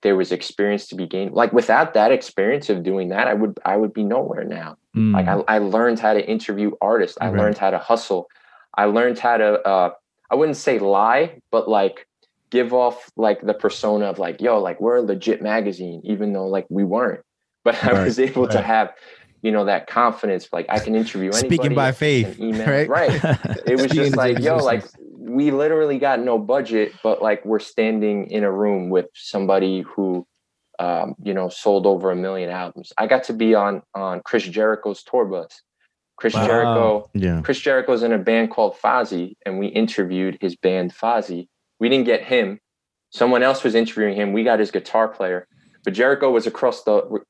there was experience to be gained. Like without that experience of doing that i would i would be nowhere now. Mm. like I, I learned how to interview artists. I Right. learned how to hustle. I learned how to uh i wouldn't say lie but like give off like the persona of like yo like we're a legit magazine even though like we weren't. But i was able to have you know that confidence like i can interview anybody speaking by faith right? Right. It was just like yo like we literally got no budget but like we're standing in a room with somebody who um, you know sold over a million albums. I got to be on on chris jericho's tour bus. Chris Wow. jericho yeah. Chris jericho's in a band called fozzy and we interviewed his band fozzy. We didn't get him. Someone else was interviewing him. We got his guitar player. But jericho was across the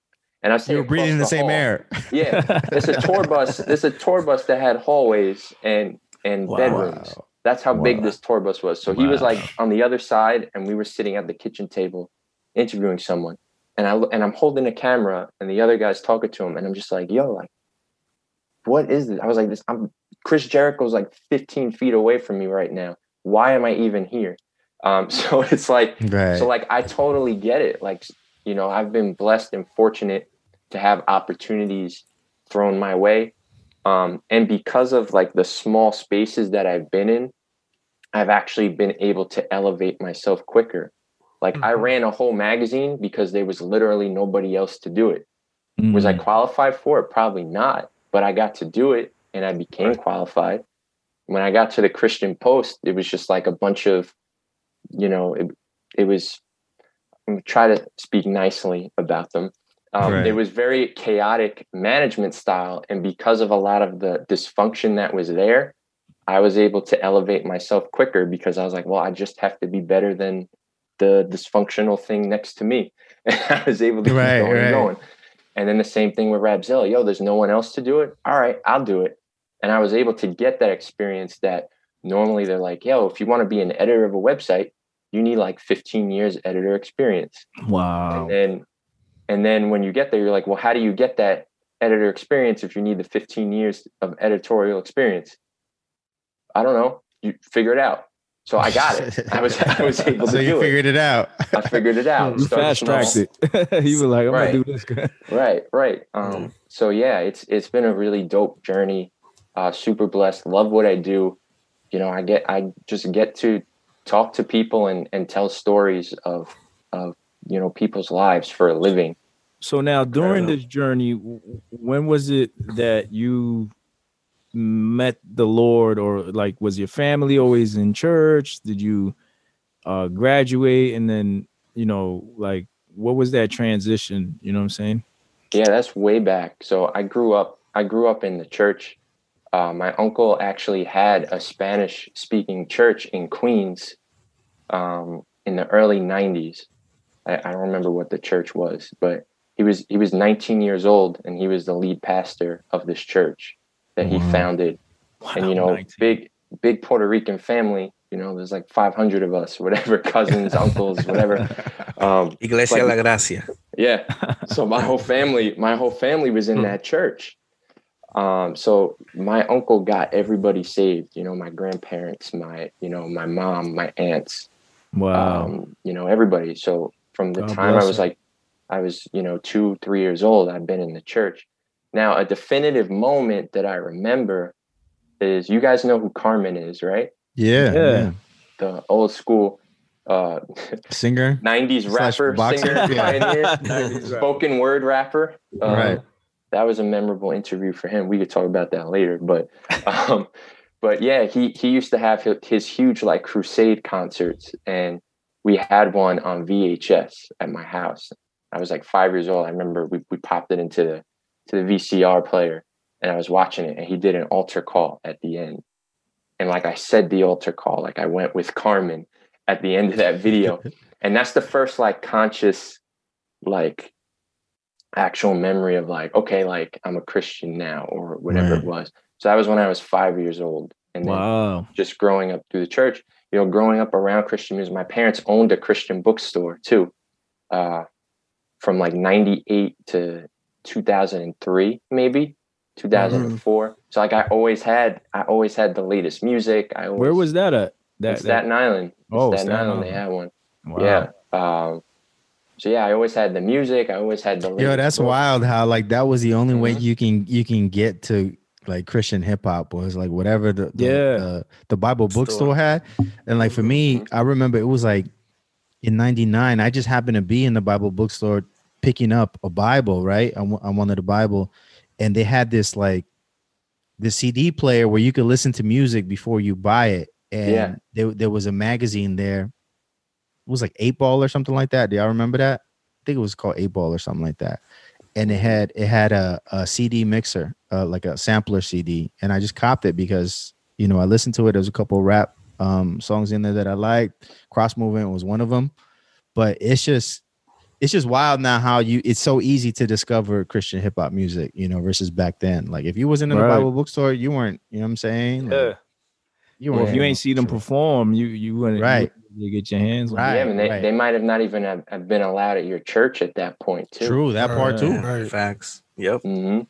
and i was you were saying breathing the across same hall. air. Yeah. It's a tour bus it's a tour bus that had hallways and and Wow. bedrooms. That's how big this tour bus was. So he was like on the other side and we were sitting at the kitchen table interviewing someone. And i and i'm holding a camera and the other guy's talking to him and i'm just like yo like what is this? I was like this i'm chris jericho's like 15 feet away from me right now. Why am i even here? Um so it's like right. so like I totally get it. Like you know, I've been blessed and fortunate to have opportunities thrown my way. Um, and because of like the small spaces that I've been in, I've actually been able to elevate myself quicker. Like I Mhm. ran a whole magazine because there was literally nobody else to do it. Was I Mm. qualified for it? Probably not, but I got to do it and I became qualified. When I got to the Christian Post, it was just like a bunch of, you know, it, it was, try to speak nicely about them. Um, Right. It was very chaotic management style, and because of a lot of the dysfunction that was there, I was able to elevate myself quicker because I was like, well, I just have to be better than the dysfunctional thing next to me. And I was able to keep Right, going right. and going. And then the same thing with Rapzilla. Yo, there's no one else to do it. All right, I'll do it. And I was able to get that experience that normally they're like, yo, if you want to be an editor of a website, you need like 15 years editor experience. Wow. And then and then when you get there, you're like, well, how do you get that editor experience if you need the 15 years of editorial experience? I don't know. You figure it out. So I got it. I was I was able so to you do it. figured it out. I figured it out. You fast small. tracked it. he was like, I'm Right. gonna do this. Right, right. Um, so yeah, it's it's been a really dope journey. Uh, super blessed. Love what I do. You know, I get I just get to talk to people and and tell stories of of you know people's lives for a living. So now during this journey, when was it that you met the Lord or like was your family always in church? Did you uh graduate and then, you know, like what was that transition? You know what I'm saying? Yeah, that's way back. So I grew up. I grew up in the church. Uh, my uncle actually had a Spanish speaking church in Queens um, in the early '90s. I, I don't remember what the church was, but he was he was 19 years old and he was the lead pastor of this church that he Wow. founded. and you know, 19. big big Puerto Rican family. You know, there's like 500 of us, whatever, cousins, uncles, whatever. Um, Iglesia Like- La Gracia. yeah. So my whole family, my whole family was in Hmm. that church. Um, so my uncle got everybody saved, you know, my grandparents, my, you know, my mom, my aunts, Wow. um, you know, everybody. So from the God time I was him. like, I was, you know, two, three years old, I've been in the church. Now, a definitive moment that I remember is you guys know who Carmen is, right? Yeah. Yeah. yeah. The old school uh Singer. 90s rapper, singer, Yeah. pioneer, 90s spoken word rapper. Um, Right. That was a memorable interview for him. We could talk about that later, but um, but yeah, he he used to have his, his huge like crusade concerts, and we had one on VHS at my house. I was like five years old. I remember we we popped it into the to the VCR player, and I was watching it, and he did an altar call at the end, and like I said the altar call, like I went with Carmen at the end of that video, and that's the first like conscious like actual memory of like okay like i'm a christian now or whatever Right. it was so that was when i was five years old and then Wow. just growing up through the church you know growing up around christian music my parents owned a christian bookstore too uh from like 98 to 2003 maybe 2004 so like i always had i always had the latest music i always, Where was that at? That, in staten island Oh, staten, Staten island they had one Wow. yeah um so yeah i always had the music i always had the Yo, that's book. wild how like that was the only way Mhm. you can you can get to like Christian hip hop was like whatever the, the Yeah. the, the Bible Store. bookstore had. And like for me, I remember it was like in 99, I just happened to be in the Bible bookstore picking up a Bible, right? I, I wanted a Bible. And they had this like the CD player where you could listen to music before you buy it. And Yeah. there, there was a magazine there. It was like eight ball or something like that. Do y'all remember that? I think it was called eight ball or something like that. And it had it had a, a CD mixer, uh, like a sampler CD, and I just copped it because you know I listened to it. There's a couple of rap um, songs in there that I liked. Cross movement was one of them, but it's just it's just wild now how you it's so easy to discover Christian hip hop music, you know, versus back then. Like if you wasn't in a Right. Bible bookstore, you weren't. You know what I'm saying? Like, Yeah. You Well, if you ain't see them perform, you you wouldn't Right. You get your hands on. it. Right. yeah, I mean, they, right. they might have not even have, have been allowed at your church at that point too. True that part Right. too. Right. Facts. Yep. Mm-hmm.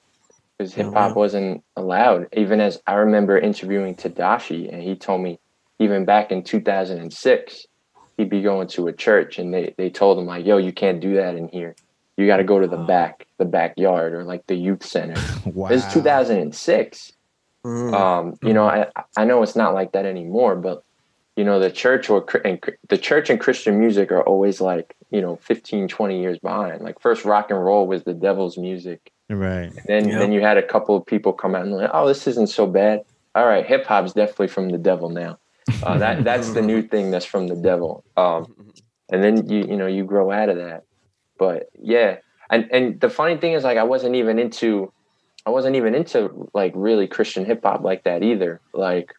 Because hip hop wasn't allowed. Even as I remember interviewing Tedashii, and he told me even back in 2006, he'd be going to a church, and they they told him like, "Yo, you can't do that in here. You got to go to the Wow. back, the backyard, or like the youth center." Wow. This is 2006. Mm. um you know i i know it's not like that anymore but you know the church or and the church and christian music are always like you know 15 20 years behind. Like first rock and roll was the devil's music. Right. then Yeah. then you had a couple of people come out and like oh this isn't so bad. All right hip hop's definitely from the devil now. Uh, that that's the new thing that's from the devil. Um and then you you know you grow out of that. But yeah. And and the funny thing is like I wasn't even into I wasn't even into like really Christian hip hop like that either. Like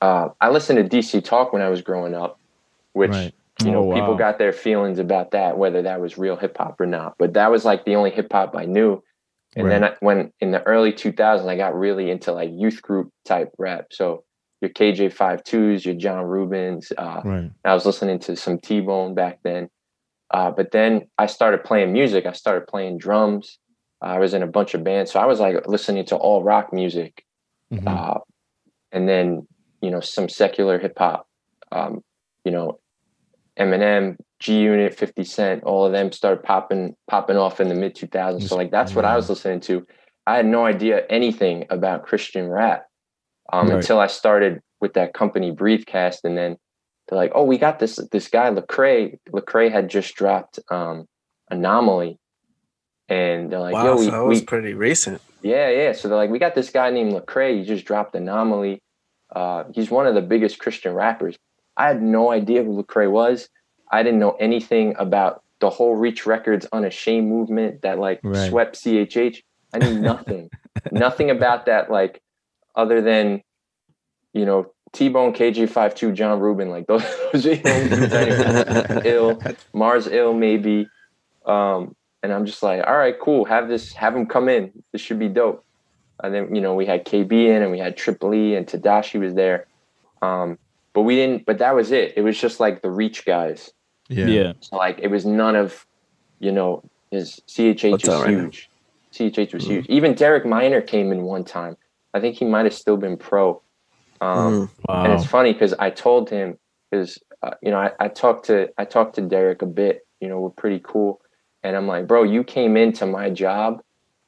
uh I listened to DC Talk when I was growing up, which Right. you know Oh, people got their feelings about that whether that was real hip hop or not. But that was like the only hip hop I knew. And then I, when in the early 2000s I got really into like youth group type rap. So your KJ Five Twos, your John Reubens, uh, Right. I was listening to some T Bone back then. Uh, but then I started playing music. I started playing drums. I was in a bunch of bands. So I was like listening to all rock music. Mhm. Uh, and then, you know, some secular hip hop. Um, you know, Eminem, G Unit, 50 Cent, all of them started popping popping off in the mid 2000s. So like that's what I was listening to. I had no idea anything about Christian rap um, Right. until I started with that company Breathecast, and then they're like, "Oh, we got this this guy Lecrae. Lecrae had just dropped um, Anomaly," and they're like, wow, "Yo, we, so that was we pretty recent. yeah, yeah." So they're like, "We got this guy named Lecrae. He just dropped Anomaly. Uh, he's one of the biggest Christian rappers." I had no idea who Lecrae was. I didn't know anything about the whole Reach Records Unashamed movement that like Right. swept CHH. I knew nothing, nothing about that. Like other than you know T-Bone, KJ52, John Reubens, like those, those are the only dudes I knew. Ill, Mars Ill, maybe. Um, and I'm just like, all right, cool. Have this, have him come in. This should be dope. And then you know we had KB in, and we had Triple E, and Tedashii was there. Um, but we didn't. But that was it. It was just like the Reach guys. Yeah. Yeah. So like it was none of, you know, his CHH What's was up right now? huge. CHH was Mhm. huge. Even Derek Minor came in one time. I think he might have still been pro. Um, Mm. Wow. and it's funny because I told him because uh, you know I, I talked to I talked to Derek a bit. You know, we're pretty cool, and I'm like, bro, you came into my job,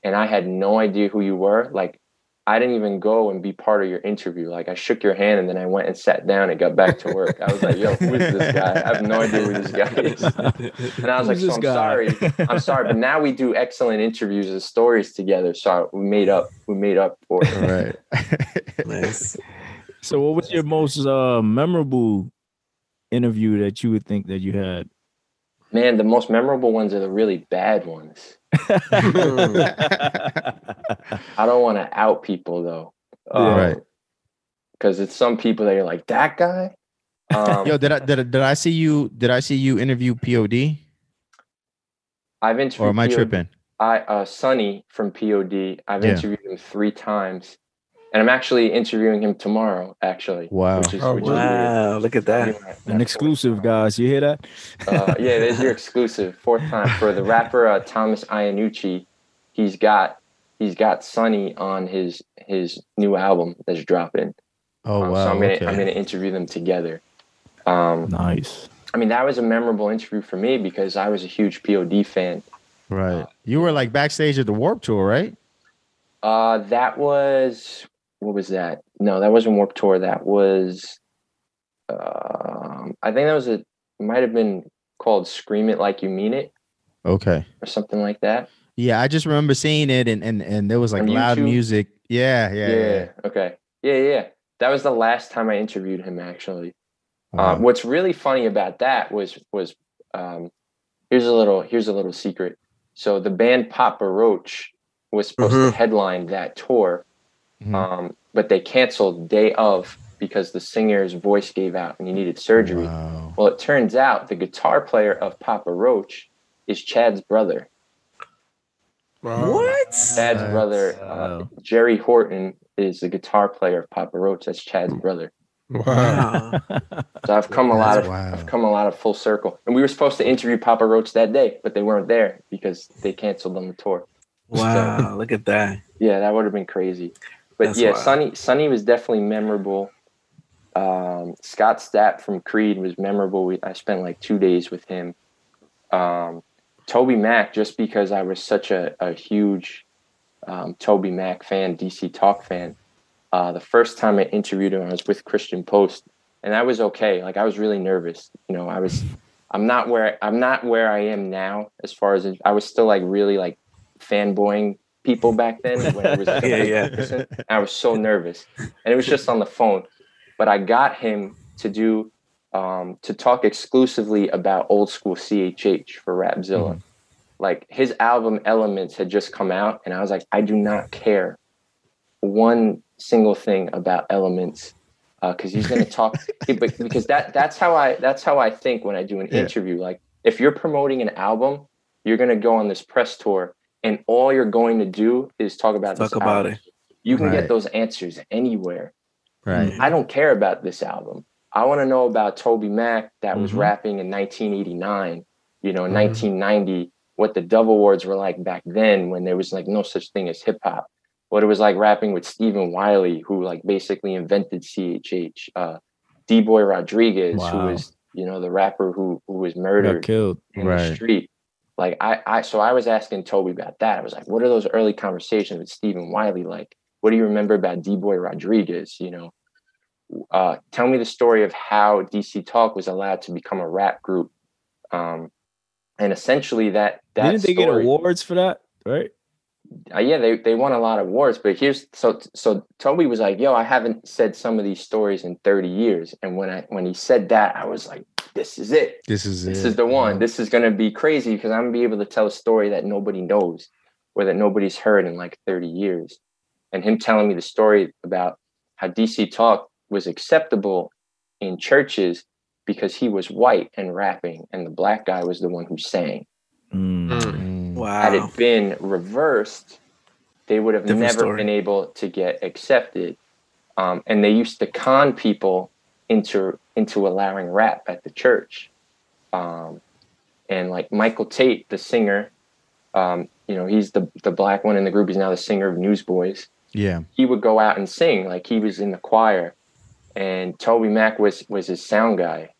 and I had no idea who you were. Like, I didn't even go and be part of your interview. Like, I shook your hand, and then I went and sat down and got back to work. I was like, yo, who is this guy? I have no idea who this guy is. And I was like, so this I'm guy? sorry. I'm sorry, but now we do excellent interviews and stories together. So we made up. We made up for it. Right. nice. So, what was your most uh, memorable interview that you would think that you had? Man, the most memorable ones are the really bad ones. I don't want to out people though. Right. Because it's some people that are like, that guy? Um, Yo, did I did, I- did I see you? Did I see you interview POD? I've interviewed Or am I POD tripping? I uh Sonny from POD. I've Yeah. interviewed him three times. And I'm actually interviewing him tomorrow, actually. Wow. Which is, Oh, which Wow, look at that. is weird. An exclusive, guys. You hear that? Uh, yeah, there's your exclusive. Fourth time for the rapper uh, Thomas Iannucci. He's got he's got Sonny on his his new album that's dropping. Oh Um, wow. So I'm gonna okay. I'm gonna interview them together. Um, Nice. I mean, that was a memorable interview for me because I was a huge POD fan. Right. You were like backstage at the Warped Tour, right? Uh, that was what was that? No, that wasn't Warped Tour. That was, um, I think that was a might have been called "Scream It Like You Mean It" Okay. or something like that. Yeah, I just remember seeing it and and and there was like On loud YouTube? music. Yeah, yeah, yeah. Okay. Yeah, yeah. That was the last time I interviewed him. Actually, Wow. uh, what's really funny about that was was um, here's a little here's a little secret. So the band Papa Roach was supposed Mhm. to headline that tour, Mhm. um, but they canceled day of because the singer's voice gave out and he needed surgery. Wow. Well, it turns out the guitar player of Papa Roach is Chad's brother. Wow. What? Chad's That's- brother, uh. Jerry Horton, is the guitar player of Papa Roach. That's Chad's brother. Wow. Wow. So I've come a lot That's of wow. I've come a lot of full circle. And we were supposed to interview Papa Roach that day, but they weren't there because they canceled on the tour. Wow. Look at that. Yeah, that would have been crazy. But That's yeah, wild. Sonny Sonny was definitely memorable. Um, Scott Stapp from Creed was memorable. We, I spent like two days with him. Um, Toby Mac, just because I was such a, a huge um, Toby Mac fan, DC Talk fan. Uh, the first time I interviewed him, I was with Christian Post, and I was okay. Like I was really nervous. You know, I was. I'm not where I'm not where I am now as far as I was still like really like fanboying people back then when it was like Yeah, yeah. person. I was so nervous, and it was just on the phone. But I got him to do um, to talk exclusively about old school CHH for Rapzilla, like his album Elements had just come out, and I was like, I do not care one single thing about Elements because he's going to talk because that that's how I that's how I think when I do an Yeah. interview. Like if you're promoting an album, you're going to go on this press tour, and all you're going to do is talk about Talk this about album. it. You can Right. get those answers anywhere. Right. I don't care about this album. I want to know about Toby Mac that was Mhm. rapping in 1989, you know, in Mhm. 1990, what the Dove Awards were like back then when there was like no such thing as hip hop. What it was like rapping with Stephen Wiley, who like basically invented CHH. Uh, D Boy Rodriguez, Wow. who was, you know, the rapper who who was Got murdered killed. in Right. the street. Like I, I, so I was asking Toby about that. I was like, what are those early conversations with Stephen Wiley like? What do you remember about D Boy Rodriguez? You know, uh, tell me the story of how DC Talk was allowed to become a rap group. Um, and essentially that that Didn't they get awards for that? Right. uh, yeah, they, they won a lot of awards, but here's so so Toby was like, "Yo, I haven't said some of these stories in 30 years." And when I when he said that, I was like, "This is it. This is This it. is the one. This is going to be crazy because I'm going to be able to tell a story that nobody knows or that nobody's heard in like 30 years." And him telling me the story about how DC Talk was acceptable in churches because he was white and rapping, and the black guy was the one who sang Mm. Mm. had it been reversed, they would have Different never story. been able to get accepted. Um, and they used to con people into into allowing rap at the church. Um, and like Michael Tate, the singer, um, you know, he's the the black one in the group. He's now the singer of Newsboys. Yeah. he would go out and sing. Like he was in the choir. And toby mac was was his sound guy.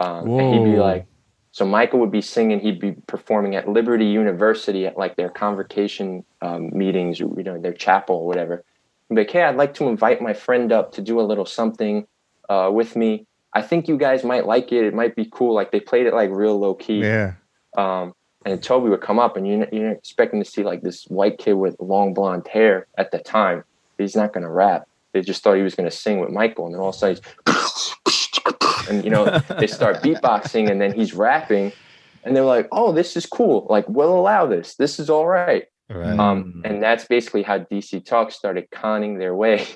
Um, and he'd be like so michael would be singing. He'd be performing at liberty university at like their convocation um, meetings you know their chapel or whatever. He'd be like hey i'd like to invite my friend up to do a little something uh, with me i think you guys might like it it might be cool like they played it like real low key Yeah. um, and Toby would come up, and you're, you're expecting to see like this white kid with long blonde hair at the time. He's not going to rap. They just thought he was going to sing with Michael, and then all of a sudden, he's and you know they start beatboxing, and then he's rapping, and they're like, "Oh, this is cool. Like, we'll allow this. This is all right." Right. Um, and that's basically how DC Talk started conning their way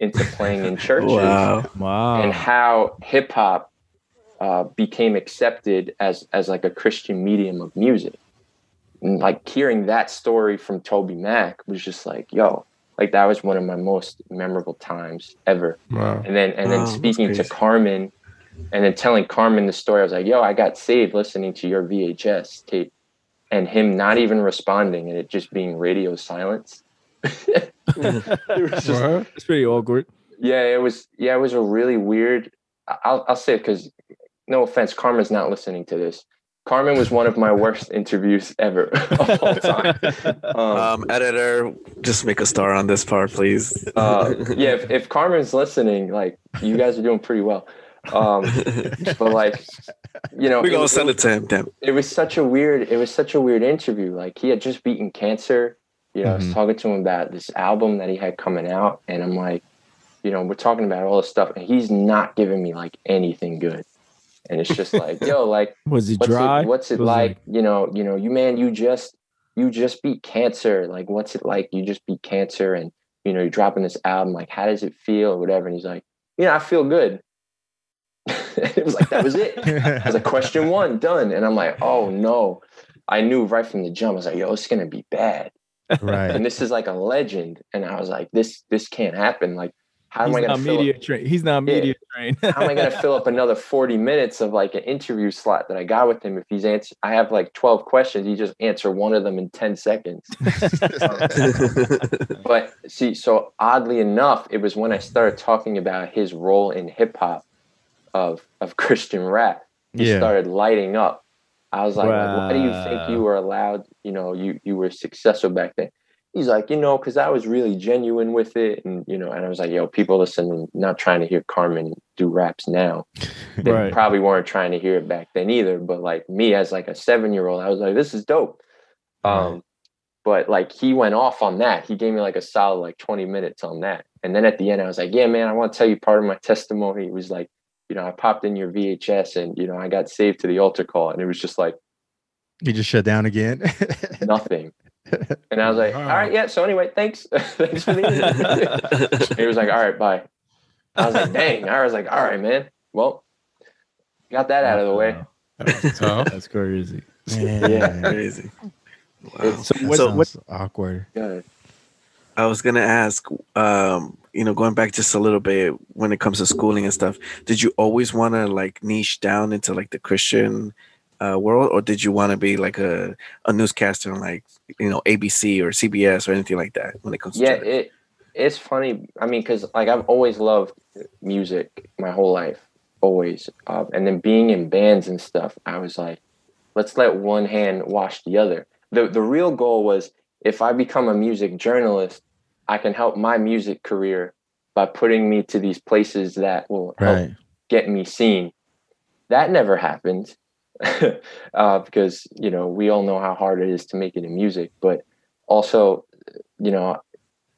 into playing in churches Wow. Wow. and how hip hop uh, became accepted as as like a Christian medium of music. And like hearing that story from Toby Mac was just like, yo, like that was one of my most memorable times ever. Wow. And then and then that's speaking to. Carmen and then telling Carmen the story, I was like, yo, I got saved listening to your VHS tape and him not even responding and it just being radio silence. It was just What? It's pretty awkward. yeah, it was. Yeah, it was a really weird. I- I'll I'll say it because, no offense, Carmen's not listening to this. Carmen was one of my worst interviews ever of all time. Um, Um, editor, just make a star on this part, please. uh, yeah, if, if Carmen's listening, like you guys are doing pretty well. Um, but like, you know, We're gonna was- send it to him. Damn. it was such a weird it was such a weird interview like he had just beaten cancer you know i was Mhm. talking to him about this album that he had coming out and i'm like you know we're talking about all this stuff and he's not giving me like anything good and it's just like yo like Was it what's dry? it, what's it Was like you know you know you man you just you just beat cancer like what's it like you just beat cancer and you know you're dropping this album like how does it feel or whatever and he's like you know i feel good it was like that was it I was like, question one, done. And I'm like, oh no. I knew right from the jump. I was like, yo, it's gonna be bad. Right. And this is like a legend. And I was like, this this can't happen. Like, how am I gonna media up, trained. He's not Yeah. media trained. how am I gonna fill up another 40 minutes of like an interview slot that I got with him if he's answer I have like 12 questions, he just answer one of them in 10 seconds. But see, so oddly enough, it was when I started talking about his role in hip hop of of Christian rap. He Yeah. started lighting up. I was like, like, why do you think you were allowed, you know, you you were successful back then? He's like, you know, because I was really genuine with it. And, you know, and I was like, yo, people listening, not trying to hear Carmen do raps now. They Right. probably weren't trying to hear it back then either. But like me as like a seven year old, I was like, this is dope. Um, but like he went off on that. He gave me like a solid like 20 minutes on that. And then at the end, I was like, yeah, man, I want to tell you part of my testimony. It was like, you know, I popped in your VHS and, you know, I got saved to the altar call. And it was just like, You just shut down again. nothing. And I was like, all right, yeah. So anyway, thanks. thanks for the he was like, all right, bye. I was like, dang. I was like, all right, man. Well, got that out of the way. Wow. That. That's crazy. Yeah. Crazy. Wow. It's- So what? So- what? awkward. Good. I was gonna ask, um, you know, going back just a little bit when it comes to schooling and stuff. Did you always want to like niche down into like the Christian uh, world, or did you want to be like a a newscaster on like you know ABC or CBS or anything like that when it comes to yeah church? it it's funny i mean because like i've always loved music my whole life always uh, and then being in bands and stuff i was like let's let one hand wash the other the the real goal was if i become a music journalist i can help my music career by putting me to these places that will help Right. get me seen. That never happened uh, because you know we all know how hard it is to make it in music but also you know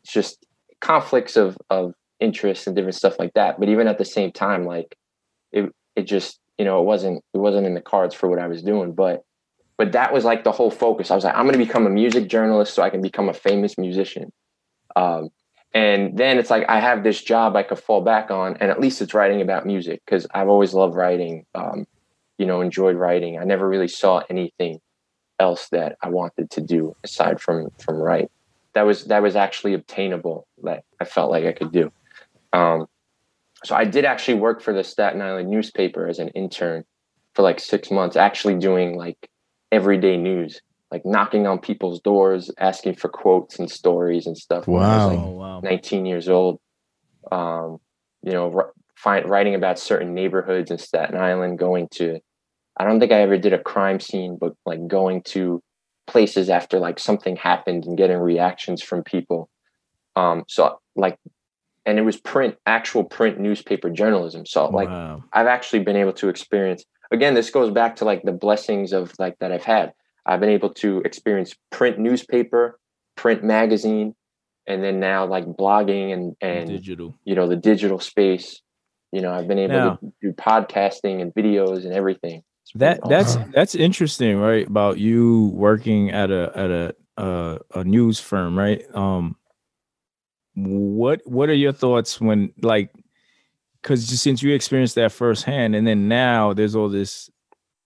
it's just conflicts of of interest and different stuff like that. But even at the same time like it it just you know it wasn't it wasn't in the cards for what i was doing. But but that was like the whole focus. I was like i'm going to become a music journalist so i can become a famous musician um, and then it's like i have this job i could fall back on and at least it's writing about music because i've always loved writing um, you know enjoyed writing. I never really saw anything else that i wanted to do aside from from write. That was that was actually obtainable that i felt like i could do. Um, so i did actually work for the staten island newspaper as an intern for like six months actually doing like everyday news like knocking on people's doors asking for quotes and stories and stuff when I was, like, Oh wow. 19 years old um, you know r- find, writing about certain neighborhoods in staten island going to i don't think i ever did a crime scene but like going to places after like something happened and getting reactions from people um, so like and it was print actual print newspaper journalism so like wow. I've actually been able to experience again this goes back to like the blessings of like that I've had. I've been able to experience print newspaper, print magazine, and then now like blogging and and digital. you know the digital space. You know, I've been able Now- to do podcasting and videos and everything. That that's awesome. that's interesting, right? About you working at a at a uh, a news firm, right? Um, what what are your thoughts when like because since you experienced that firsthand, and then now there's all this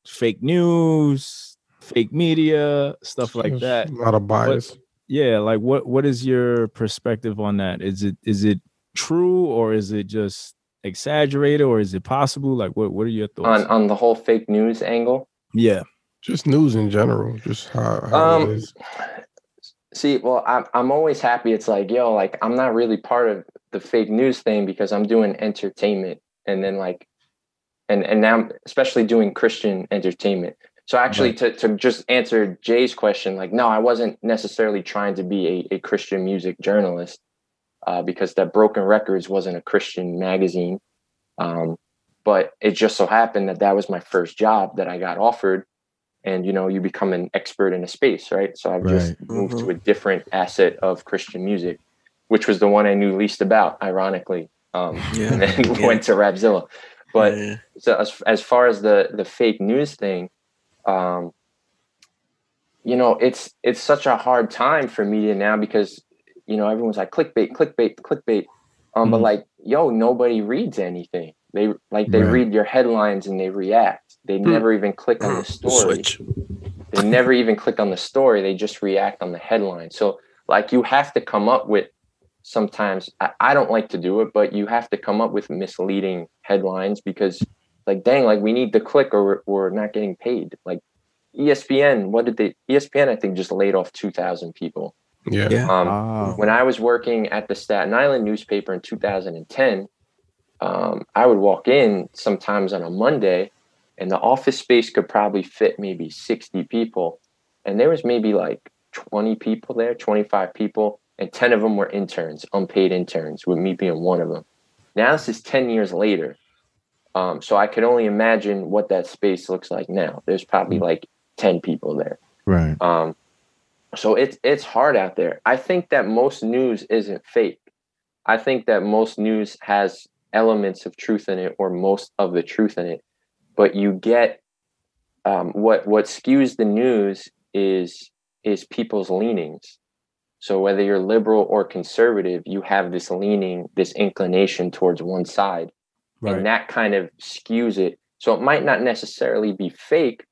fake news, fake media, stuff like that. A lot of bias. Yeah, like what what is your perspective on that? Is it is it true or is it just exaggerated or is it possible? Like what what are your thoughts? on on the whole fake news angle. yeah. Just news in general. Just how, how Um, it is. See, well, I'm I'm always happy. It's like, yo, like I'm not really part of the fake news thing because I'm doing entertainment, and then like, and and now I'm especially doing Christian entertainment. So actually, to to just answer Jay's question, like, no, I wasn't necessarily trying to be a, a Christian music journalist, uh, because that Broken Records wasn't a Christian magazine, um, but it just so happened that that was my first job that I got offered and you know you become an expert in a space right so i've just Right. moved to a different asset of christian music which was the one i knew least about ironically um Yeah, and then yeah. went to rapzilla but Yeah. so as, as far as the the fake news thing um you know it's it's such a hard time for media now because you know everyone's like clickbait clickbait clickbait. Um but Mhm. like yo nobody reads anything. They like they Right. read your headlines and they react. They never even click on the story. Switch. they never even click on the story. They just react on the headline. So like you have to come up with sometimes I, I don't like to do it but you have to come up with misleading headlines because like dang like we need the click or we're, we're not getting paid like espn what did they espn i think just laid off 2000 people Yeah. Yeah. um, Wow. when I was working at the Staten Island newspaper in 2010, um, I would walk in sometimes on a Monday, and the office space could probably fit maybe 60 people, and there was maybe like 20 people there, 25 people, and 10 of them were interns, unpaid interns, with me being one of them. Now this is 10 years later, um, so I can only imagine what that space looks like now. There's probably like 10 people there. Right. Um, so it's it's hard out there. I think that most news isn't fake. I think that most news has elements of truth in it, or most of the truth in it. But you get um, what what skews the news is is people's leanings. So whether you're liberal or conservative, you have this leaning, this inclination towards one side, and that kind of skews it. So it might not necessarily be fake,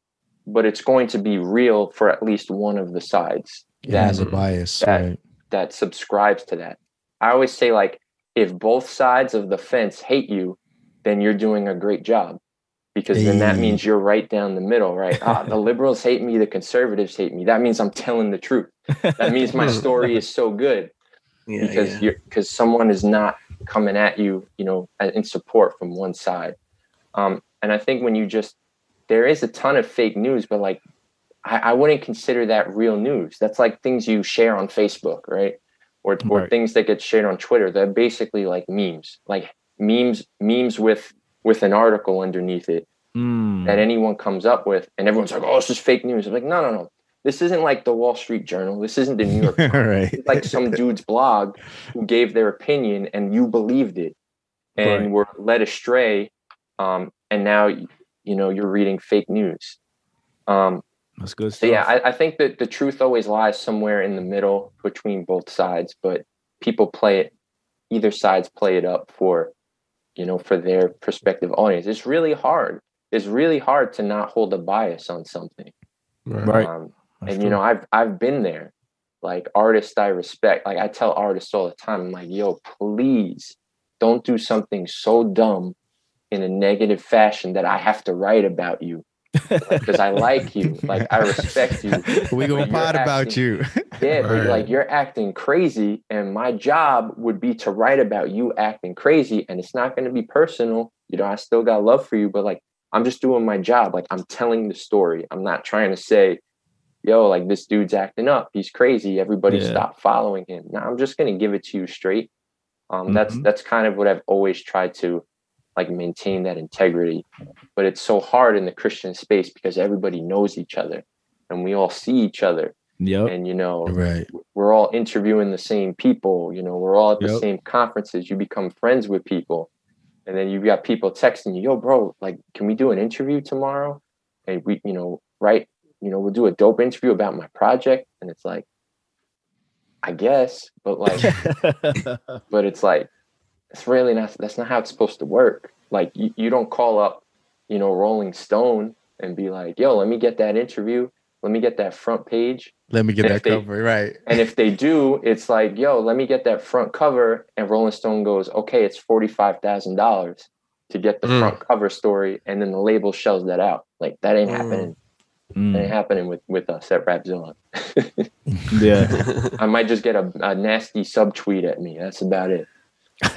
but it's going to be real for at least one of the sides It has a bias, that- right? that subscribes to that. I always say like if both sides of the fence hate you, then you're doing a great job. Because then that means you're right down the middle, right? Ah, the liberals hate me, the conservatives hate me. That means I'm telling the truth. That means my story is so good Yeah, because yeah. you're because someone is not coming at you, you know, in support from one side. Um, and I think when you just there is a ton of fake news, but like I, I wouldn't consider that real news. That's like things you share on Facebook, right? Or or Right. things that get shared on Twitter. They're basically like memes, like memes, memes with with an article underneath it Mm. that anyone comes up with, and everyone's like, "Oh, it's just fake news." I'm like, no, no, no. This isn't like the Wall Street Journal. This isn't the New York right. it's like some dude's blog who gave their opinion and you believed it and Right. were led astray um, and now you know you're reading fake news um, That's good so stuff. yeah I, I think that the truth always lies somewhere in the middle between both sides but people play it either sides play it up for you know for their prospective audience it's really hard it's really hard to not hold a bias on something Right. um, That's and you know i've i've been there. Like artists i respect like i tell artists all the time i'm like yo please don't do something so dumb in a negative fashion that i have to write about you because i like you like i respect you we gonna but you're about you. yeah Right. like you're acting crazy and my job would be to write about you acting crazy and it's not going to be personal. You know i still got love for you but like i'm just doing my job. Like i'm telling the story. I'm not trying to say yo like this dude's acting up he's crazy everybody Yeah. stop following him now i'm just going to give it to you straight um that's Mhm. that's kind of what i've always tried to like maintain that integrity but it's so hard in the christian space because everybody knows each other and we all see each other Yep. and you know right. we're all interviewing the same people you know we're all at the Yep. same conferences you become friends with people and then you've got people texting you yo bro like can we do an interview tomorrow and we you know right you know we'll do a dope interview about my project and it's like i guess but like but it's like it's really not that's not how it's supposed to work like you, you don't call up you know rolling stone and be like yo let me get that interview let me get that front page Let me get And that they- cover. Right. and if they do, it's like, yo, let me get that front cover. And Rolling Stone goes, okay, it's $45,000 to get the Mm. front cover story. And then the label shells that out. Like, that ain't Mm. happening. That Mm. ain't happening with, with us at Rapzilla. Yeah. I might just get a, a nasty subtweet at me. That's about it.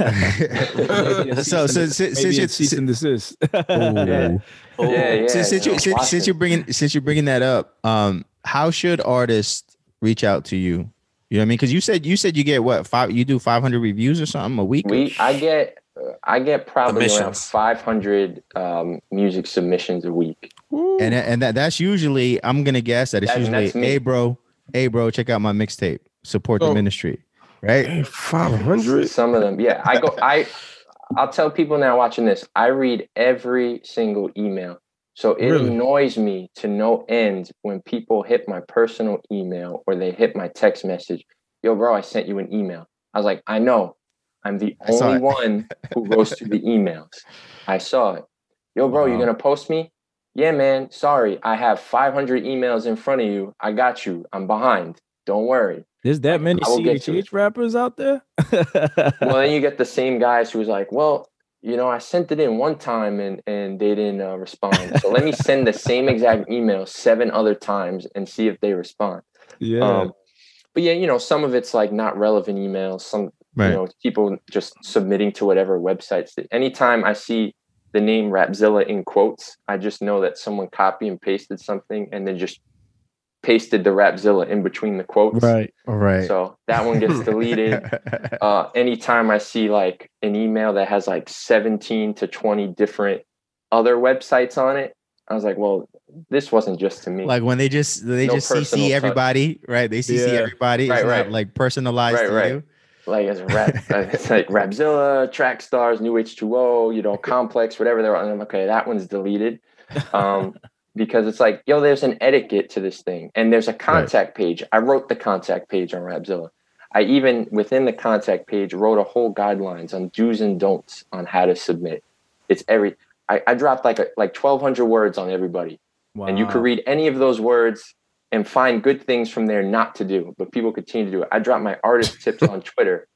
so, so since, since Maybe you it's cease and desist. Ooh. Yeah. Oh, Yeah, yeah. since, since, you, yeah, since, watch since it. you're bringing since you're bringing that up, um, how should artists reach out to you? You know what I mean? Because you said you said you get what five? You do 500 reviews or something a week? We, I get, I get probably around 500 um, music submissions a week. and and that that's usually I'm gonna guess that it's That- usually that's hey bro, hey bro, check out my mixtape, support the ministry, right? Five hundred. Some of them, yeah. I go. I I'll tell people now watching this. I read every single email, so it Really? annoys me to no end when people hit my personal email or they hit my text message. Yo, bro, I sent you an email. I was like, I know. I'm the I only one who goes through the emails. I saw it. Yo, bro, you Wow. gonna post me? Yeah, man. Sorry, I have 500 emails in front of you. I got you. I'm behind. Don't worry. There's that many I will get to it. CHH rappers out there. well then you get the same guys who's like well you know i sent it in one time and and they didn't uh, respond so let me send the same exact email seven other times and see if they respond yeah. um but yeah you know some of it's like not relevant emails some Right. you know people just submitting to whatever websites anytime i see the name rapzilla in quotes i just know that someone copy and pasted something and then just pasted the rapzilla in between the quotes right. All right. so that one gets deleted uh, anytime I see like an email that has like 17 to 20 different other websites on it, I was like, well, this wasn't just to me. like when they just they No just CC touch. everybody, right? They CC Yeah. everybody. Right, right. like personalized Right, to right. you. Like it's rap, uh, it's like Rapzilla, Trackstarz, New H2O, you know, Complex, whatever they're on. I'm okay, that one's deleted. Um, because it's like, yo, there's an etiquette to this thing, and there's a contact page. I wrote the contact page on Rapzilla. I even within the contact page wrote a whole guidelines on do's and don'ts on how to submit. It's every I, I dropped like a, like twelve hundred words on everybody, Wow. and you could read any of those words and find good things from there not to do, but people continue to do it. I drop my artist tips on Twitter.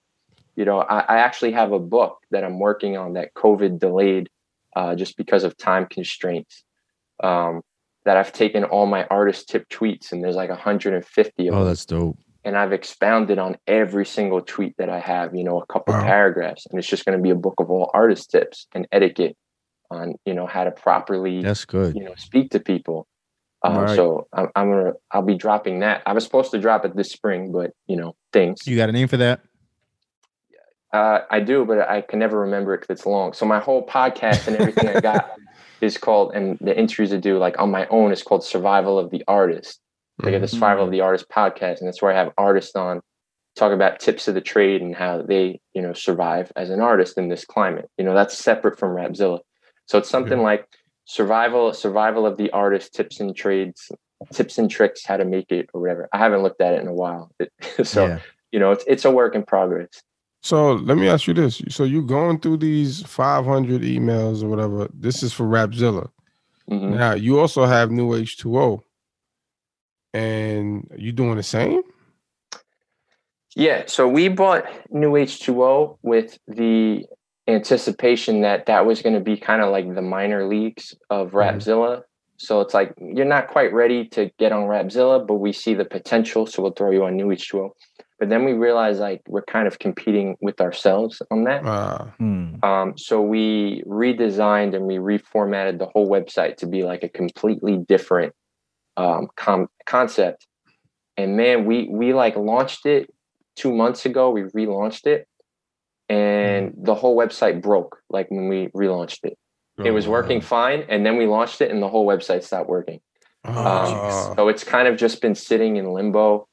You know, I, I actually have a book that I'm working on that COVID delayed uh, just because of time constraints. Um, that I've taken all my artist tip tweets, and there's like 150 of Oh, them that's dope. and I've expounded on every single tweet that I have, you know, a couple Wow. paragraphs, and it's just going to be a book of all artist tips and etiquette on, you know, how to properly, That's good. you know, speak to people. Um, Right. So I'm, I'm gonna, I'll be dropping that. I was supposed to drop it this spring, but you know, things. You got a name for that? Uh, I do, but I can never remember it because it's long. So my whole podcast and everything I got is called, and the interviews I do, like on my own, is called "Survival of the Artist." Like at the Survival of the Artist podcast, and that's where I have artists on, talk about tips of the trade and how they, you know, survive as an artist in this climate. You know, that's separate from Rapzilla. So it's something like survival, survival of the artist, tips and trades, tips and tricks, how to make it or whatever. I haven't looked at it in a while, so yeah. you know, it's it's a work in progress. So let me ask you this: so you going through these 500 emails or whatever? This is for Rapzilla. Mhm. Now you also have New H2O, and you doing the same? Yeah, so we bought New H2O with the anticipation that that was going to be kind of like the minor leagues of Rapzilla. So it's like you're not quite ready to get on Rapzilla, but we see the potential, so we'll throw you on New H2O. But then we realize like we're kind of competing with ourselves on that. Uh, Hmm. Um, so we redesigned and we reformatted the whole website to be like a completely different um, com- concept. And man, we we like launched it two months ago. We relaunched it, and the whole website broke. Like when we relaunched it, it was working fine, and then we launched it, and the whole website stopped working. Oh, Um, so it's kind of just been sitting in limbo.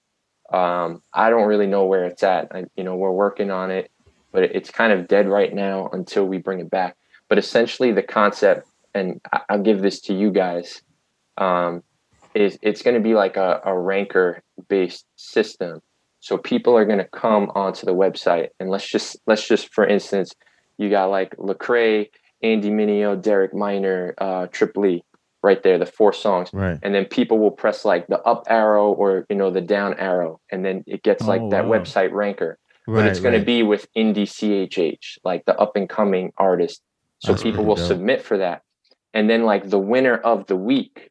Um, I don't really know where it's at. I, you know, we're working on it, but it- it's kind of dead right now until we bring it back. But essentially, the concept, and I'll give this to you guys, um, is it's going to be like a, a ranker based system. So people are going to come onto the website, and let's just let's just for instance, you got like Lecrae, Andy Mineo, Derek Minor, uh, Trip Lee, right there, the four songs Right. and then people will press like the up arrow or you know the down arrow and then it gets like Oh, that wow. website ranker Right. but it's going to be with indie chh like the up and coming artist so That's people will dope. submit for that and then like the winner of the week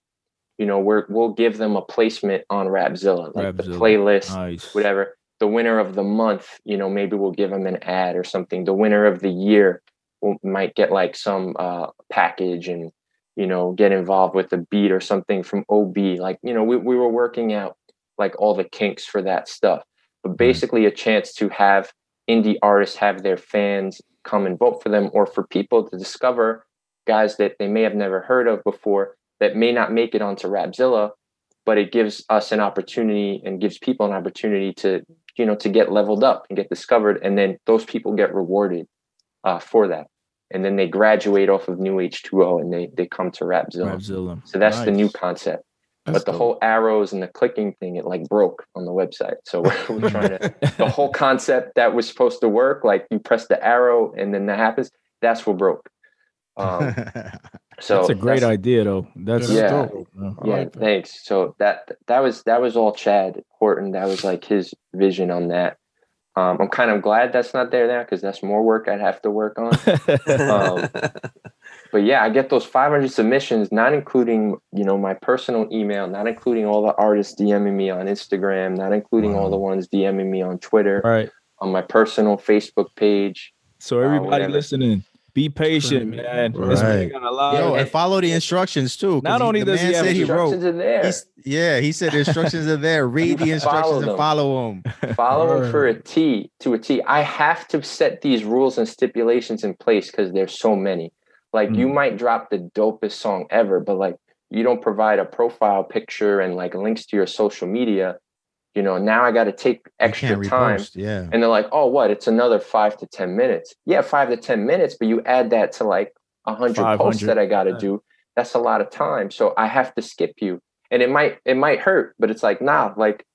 you know we're we'll give them a placement on rapzilla like the playlist Nice. whatever. The winner of the month you know maybe we'll give them an ad or something. The winner of the year will, might get like some uh package and you know get involved with a beat or something from ob like you know we, we were working out like all the kinks for that stuff. But basically a chance to have indie artists have their fans come and vote for them or for people to discover guys that they may have never heard of before that may not make it onto rapzilla but it gives us an opportunity and gives people an opportunity to you know to get leveled up and get discovered and then those people get rewarded uh, for that. And then they graduate off of new h2o and they they come to rapzilla Rapzilla. so that's the new concept. That's but the dope. whole arrows and the clicking thing it like broke on the website. So we're, we're trying to the whole concept that was supposed to work like you press the arrow and then that happens that's what broke. Um, so That's a great that's- idea, though. That's Yeah. dope, yeah like that. thanks so that that was that was all chad horton that was like his vision on that um, i'm kind of glad that's not there now because that's more work i'd have to work on Um, but yeah i get those 500 submissions not including you know my personal email not including all the artists dming me on instagram not including all the ones dming me on twitter right. on my personal facebook page So everybody whatever. listening, be patient, man. Man Right. got a lot. Yo, and follow the instructions too. Not he- only the does he have said he wrote. instructions are there He's, yeah, he said the instructions are there. Read the You follow instructions and follow them. follow them for a T to a T. I have to set these rules and stipulations in place because there's so many. Like you hmm. might drop the dopest song ever, but like you don't provide a profile picture and like links to your social media. You know, now I got to take extra time. Yeah. And they're like, oh, what? It's another five to 10 minutes. Yeah, five to 10 minutes, but you add that to like a 100 posts that I got to yeah. do. that's a lot of time. So I have to skip you. And it might it might hurt, but it's like, nah, like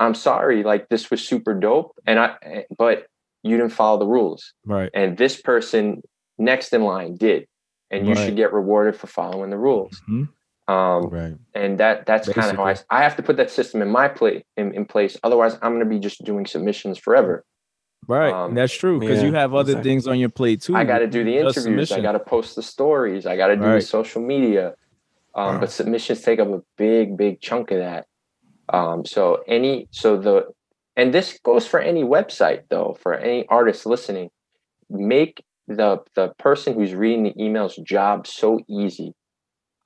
I'm sorry, like this was super dope. And I but you didn't follow the rules. Right. And this person next in line did. And you Right. should get rewarded for following the rules. Mhm. Um Right. and that that's kind of how I I have to put that system in my play in, in place. Otherwise, I'm gonna be just doing submissions forever. Right. Um, That's true. Because yeah, you have other exactly. things on your plate too. I got to do the Just interviews. I got to post the stories. I got to do the social media. Um, Wow. But submissions take up a big, big chunk of that. Um, so any, so the, and this goes for any website though, for any artist listening, make the the person who's reading the emails job so easy.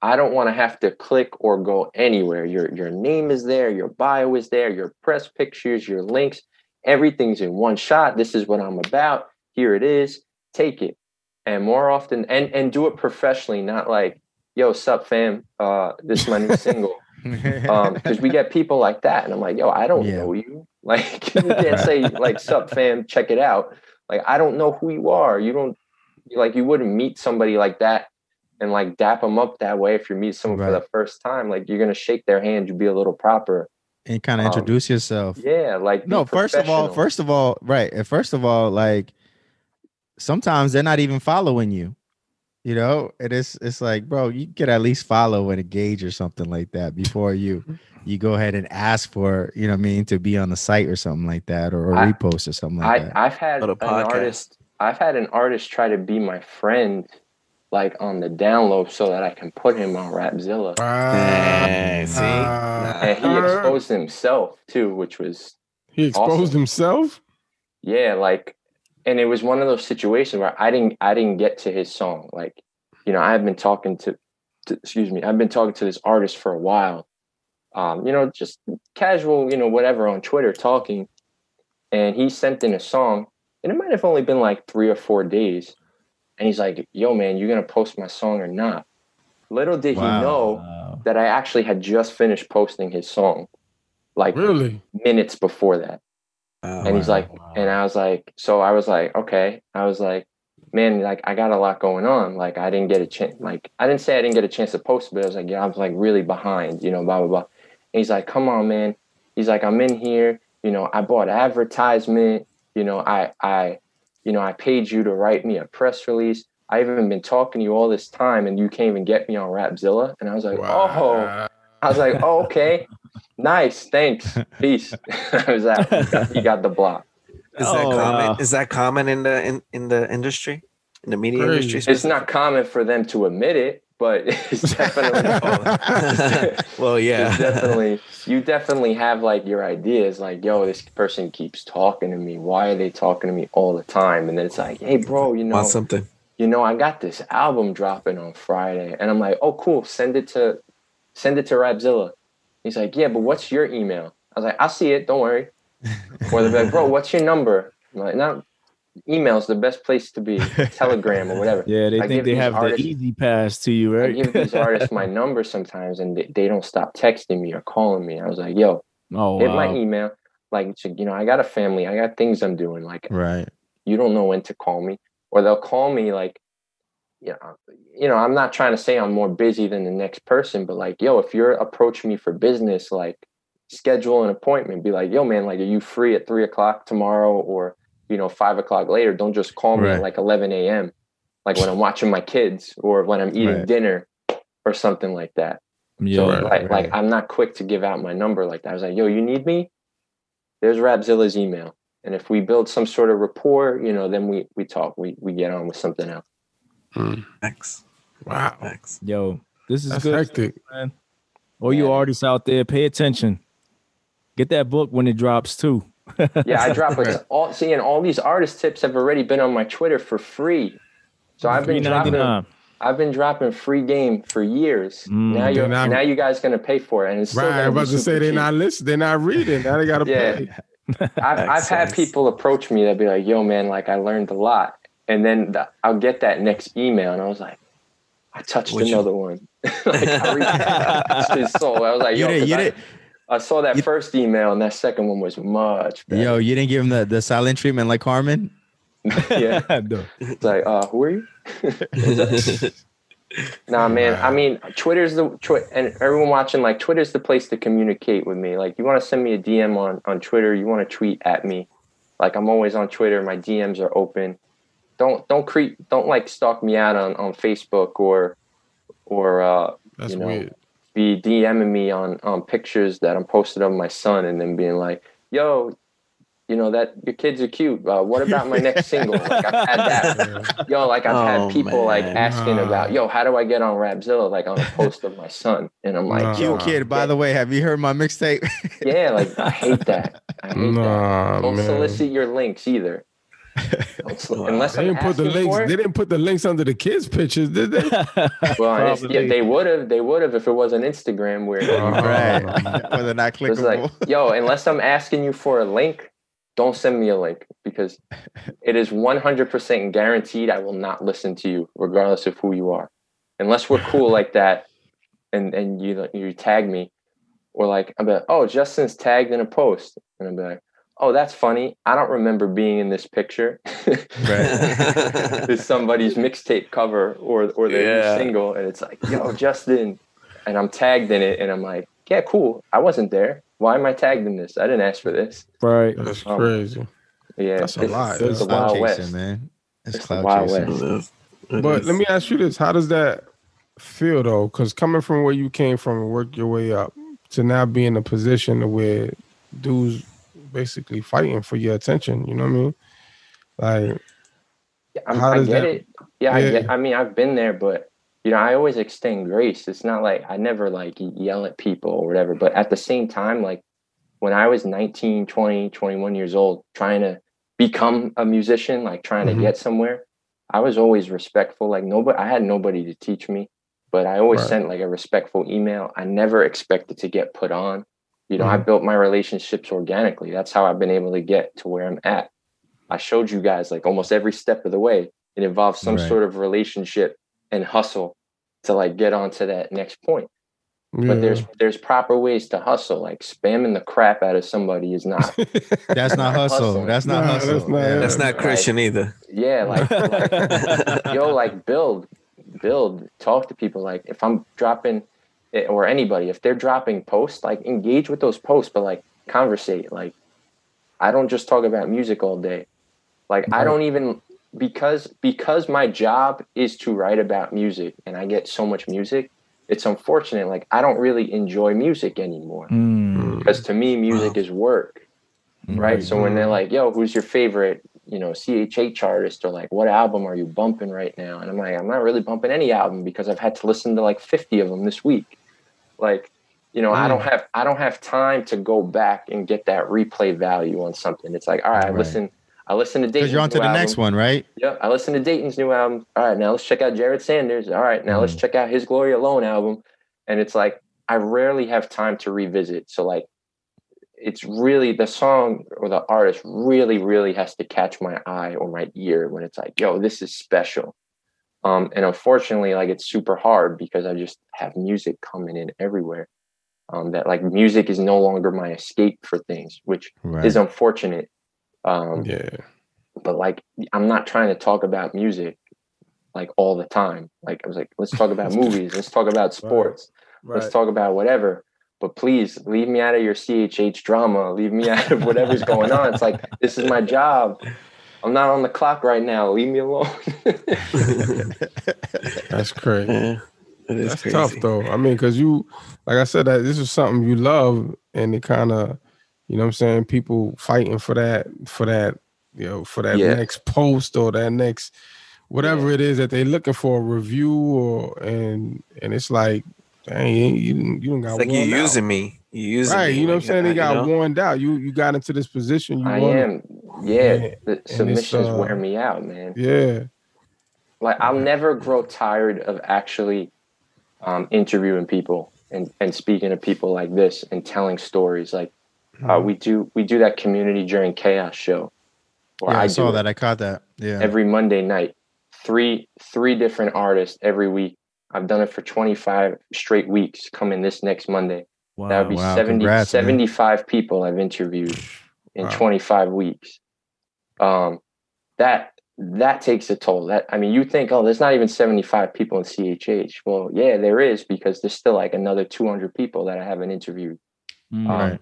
I don't want to have to click or go anywhere. Your your name is there, your bio is there, your press pictures, your links, everything's in one shot. This is what I'm about. Here it is. Take it. And more often and and do it professionally, not like, yo, sup fam, uh, this is my new single. Um, because we get people like that, and I'm like, yo, I don't Yeah. know you. Like you can't say like sup fam, check it out. Like I don't know who you are. You don't like you wouldn't meet somebody like that and like dap them up that way if you meet someone for the first time. Like you're gonna shake their hand, you be a little proper. and kind of Um, introduce yourself. Yeah, like no, first of all, first of all, right. And first of all, like sometimes they're not even following you. You know, it is it's like, bro, you could at least follow and engage or something like that before you you go ahead and ask for, you know what I mean, to be on the site or something like that or, or I- repost or something like I, that. I've had an artist. I've had an artist try to be my friend, like on the download, so that I can put him on Rapzilla. Dang, see? Ah. And he Uh, exposed himself too, which was He exposed awesome. himself. yeah, like, and it was one of those situations where I didn't, I didn't get to his song. Like, you know, I've been talking to, to excuse me, I've been talking to this artist for a while. Um, you know, just casual, you know, whatever on Twitter talking, and he sent in a song, and it might have only been like three or four days, and he's like, "Yo, man, you gonna post my song or not?" Little did he know that I actually had just finished posting his song, like Really? minutes before that. Oh, And he's wow, like, and I was like, so I was like, okay. I was like, man, like I got a lot going on. Like I didn't get a chance. Like I didn't say I didn't get a chance to post, but I was like, yeah, I was like really behind, you know, blah blah blah. And he's like, come on, man. He's like, I'm in here. You know, I bought advertisement. You know, I I, you know, I paid you to write me a press release. I've even been talking to you all this time, and you can't even get me on Rapzilla. And I was like, oh. I was like, oh, okay, nice, thanks, peace. I was out. He got, the block. Is that Oh, common? wow. Is that common in the in, in the industry? In the media Crazy. industry? It's not common for them to admit it, but it's definitely. well, yeah. definitely you definitely have like your ideas like yo this person keeps talking to me. Why are they talking to me all the time? And then it's like hey bro you know Want something? you know i got this album dropping on friday. And i'm like oh cool. Send it to send it to rapzilla he's like yeah but what's your email? I was like i'll see it. Don't worry. Or they're like bro what's your number? I'm like no email's the best place to be telegram or whatever Yeah, they I think they have artists- the easy pass to you, right? I give these artists my number sometimes and they, they don't stop texting me or calling me. I was like, yo, oh, hit my email. Like, you know, I got a family, I got things I'm doing. Like, right. you don't know when to call me, or they'll call me like, you know, you know, I'm not trying to say I'm more busy than the next person, but like, yo, if you're approaching me for business, like, schedule an appointment. Be like, yo, man, like, are you free at three o'clock tomorrow, or you know, five o'clock later? Don't just call me Right. at like 11 a.m. Like when I'm watching my kids or when I'm eating Right. dinner or something like that. Yeah, So Right, like, right. like I'm not quick to give out my number like that. I was like, yo, you need me? There's Rapzilla's email. And if we build some sort of rapport, you know, then we we talk. We we get on with something else. Mm. Thanks. Wow. Thanks. yo, this is That's good, hectic. man. All you artists out there, pay attention. Get that book when it drops too. Yeah, I drop it all see, and all these artist tips have already been on my Twitter for free. So I've been dropping I've been dropping free game for years. Mm. now you're Then now you guys gonna pay for it. And it's still Right. I'm be about to say super they're cheap. not listening. They're not reading. Now they gotta Yeah. pay. I've, I've had people approach me that be like, "Yo, man, like I learned a lot," and then the, I'll get that next email, and I was like, "I touched Would you- another one." like I reached his soul. I was like, You "Yo," didn't, 'cause you I, didn't, I saw that you- first email, and that second one was much better. yo, you didn't give him the, the silent treatment like Carmen. yeah, No. it's like, uh, who are you? Nah, man. I mean, Twitter's the twi- and everyone watching like Twitter's the place to communicate with me. Like, you want to send me a DM on on Twitter, you want to tweet at me. Like, I'm always on Twitter. My DMs are open. Don't don't creep. Don't like stalk me out on on Facebook or or uh, That's You know, weird. Be DMing me on on pictures that I'm posted of my son, and then being like, "Yo, you know that your kids are cute. Uh, what about my next single?" Like I've had that. Yo, like I've Oh, had people like asking Nah. about, "Yo, how do I get on Rapzilla?" Like on a post of my son, and I'm like, Nah. "Yo, Cute kid. By the way, have you heard my mixtape? yeah, like I hate that. I hate that. Don't man. solicit your links either. Don't sol- Wow. Unless They I'm didn't put the links. They didn't put the links under the kids' pictures, did they? Well, and it's- yeah, Probably. they would have. They would have if it was on Instagram where right. Uh, Whether or not clickable. like, yo, unless I'm asking you for a link, don't send me a link because it is 100% guaranteed I will not listen to you, regardless of who you are. Unless we're cool like that and, and you you tag me, or like, I'm like, oh, Justin's tagged in a post. And I'm like, oh, that's funny. I don't remember being in this picture. Right. It's somebody's mixtape cover or, or their Yeah. new single. And it's like, yo, Justin. And I'm tagged in it. And I'm like, yeah, cool. I wasn't there. Why am I tagged in this? I didn't ask for this. right. That's Um, crazy. Yeah, That's a it's, lot. It's the That's Wild chasing, West. man. It's, It's the cloud Wild chasing. West. But let me ask you this: How does that feel though? Because coming from where you came from and work your way up to now be in a position where dudes basically fighting for your attention. You know what I mean? Like, Yeah, I get that- it. Yeah, I get. I mean, I've been there, but you know, I always extend grace. It's not like I never like yell at people or whatever. But at the same time, like when I was 19, 20, 21 years old, trying to become a musician, like trying Mhm. to get somewhere, I was always respectful. Like nobody, I had nobody to teach me, but I always Right. sent like a respectful email. I never expected to get put on. You know, I Mhm. built my relationships organically. That's how I've been able to get to where I'm at. I showed you guys like almost every step of the way. It involves some Right. sort of relationship and hustle to like get onto that next point. But there's there's proper ways to hustle. Like spamming the crap out of somebody is not. That's not hustle. That's not Nah, hustle. that's not- Yeah. That's not Right. Christian either. yeah, like, like yo, like build, build, talk to people. Like if I'm dropping, or anybody, if they're dropping posts, like engage with those posts, but like conversate. Like I don't just talk about music all day. Like I don't even because because my job is to write about music and I get so much music. It's unfortunate. Like I don't really enjoy music anymore Mm. because to me, music is work right? So when they're like, "Yo, who's your favorite?" You know, CHH artist, or like, "What album are you bumping right now?" And I'm like, "I'm not really bumping any album because I've had to listen to like 50 of them this week." Like, you know, I don't have I don't have time to go back and get that replay value on something. It's like, all right, Right. listen, I listen to Datin's Because you're on to the next one, right? Yep, I listen to Datin's new album. All right, now let's check out Jered Sanders. All right, now let's mm. check out his Glory Alone album. And it's like I rarely have time to revisit. So like it's really the song or the artist really, really has to catch my eye or my ear when it's like, yo, this is special. Um, and unfortunately, like it's super hard because I just have music coming in everywhere. Um, that like music is no longer my escape for things, which Right. is unfortunate. Um, yeah. but like I'm not trying to talk about music like all the time. Like I was like, let's talk about movies, let's talk about sports, let's talk about whatever. But please leave me out of your CHH drama. Leave me out of whatever's going on. It's like this is my job. I'm not on the clock right now. Leave me alone. That's crazy. Yeah, it is That's crazy. tough though. I mean, because you, like I said, that this is something you love, and it kind of, you know, what I'm saying, people fighting for that, for that, you know, for that Yeah. next post or that next, whatever it is that they're looking for, a review or and and it's like, dang, you you, you don't got It's like worn you're out. using me. You're using right? You know what I'm saying? They you got know? worn out. You you got into this position. You I wanna- am. Yeah. Yeah, The submissions uh, wear me out, man. Yeah. like I'll never grow tired of actually um, interviewing people and, and speaking to people like this and telling stories. Like uh, Mm-hmm. we do, we do that community during chaos show. Yeah, I, do saw that. I caught that. Yeah. every Monday night. Three three different artists every week. I've done it for 25 straight weeks. Coming this next Monday. Wow. that would be wow, 70, congrats, man. 75 people I've interviewed in Wow. 25 weeks. Um, that that takes a toll. That I mean, you think, oh, there's not even 75 people in CHH. Well, yeah, there is because there's still like another 200 people that I haven't interviewed. Mm. Um, Right.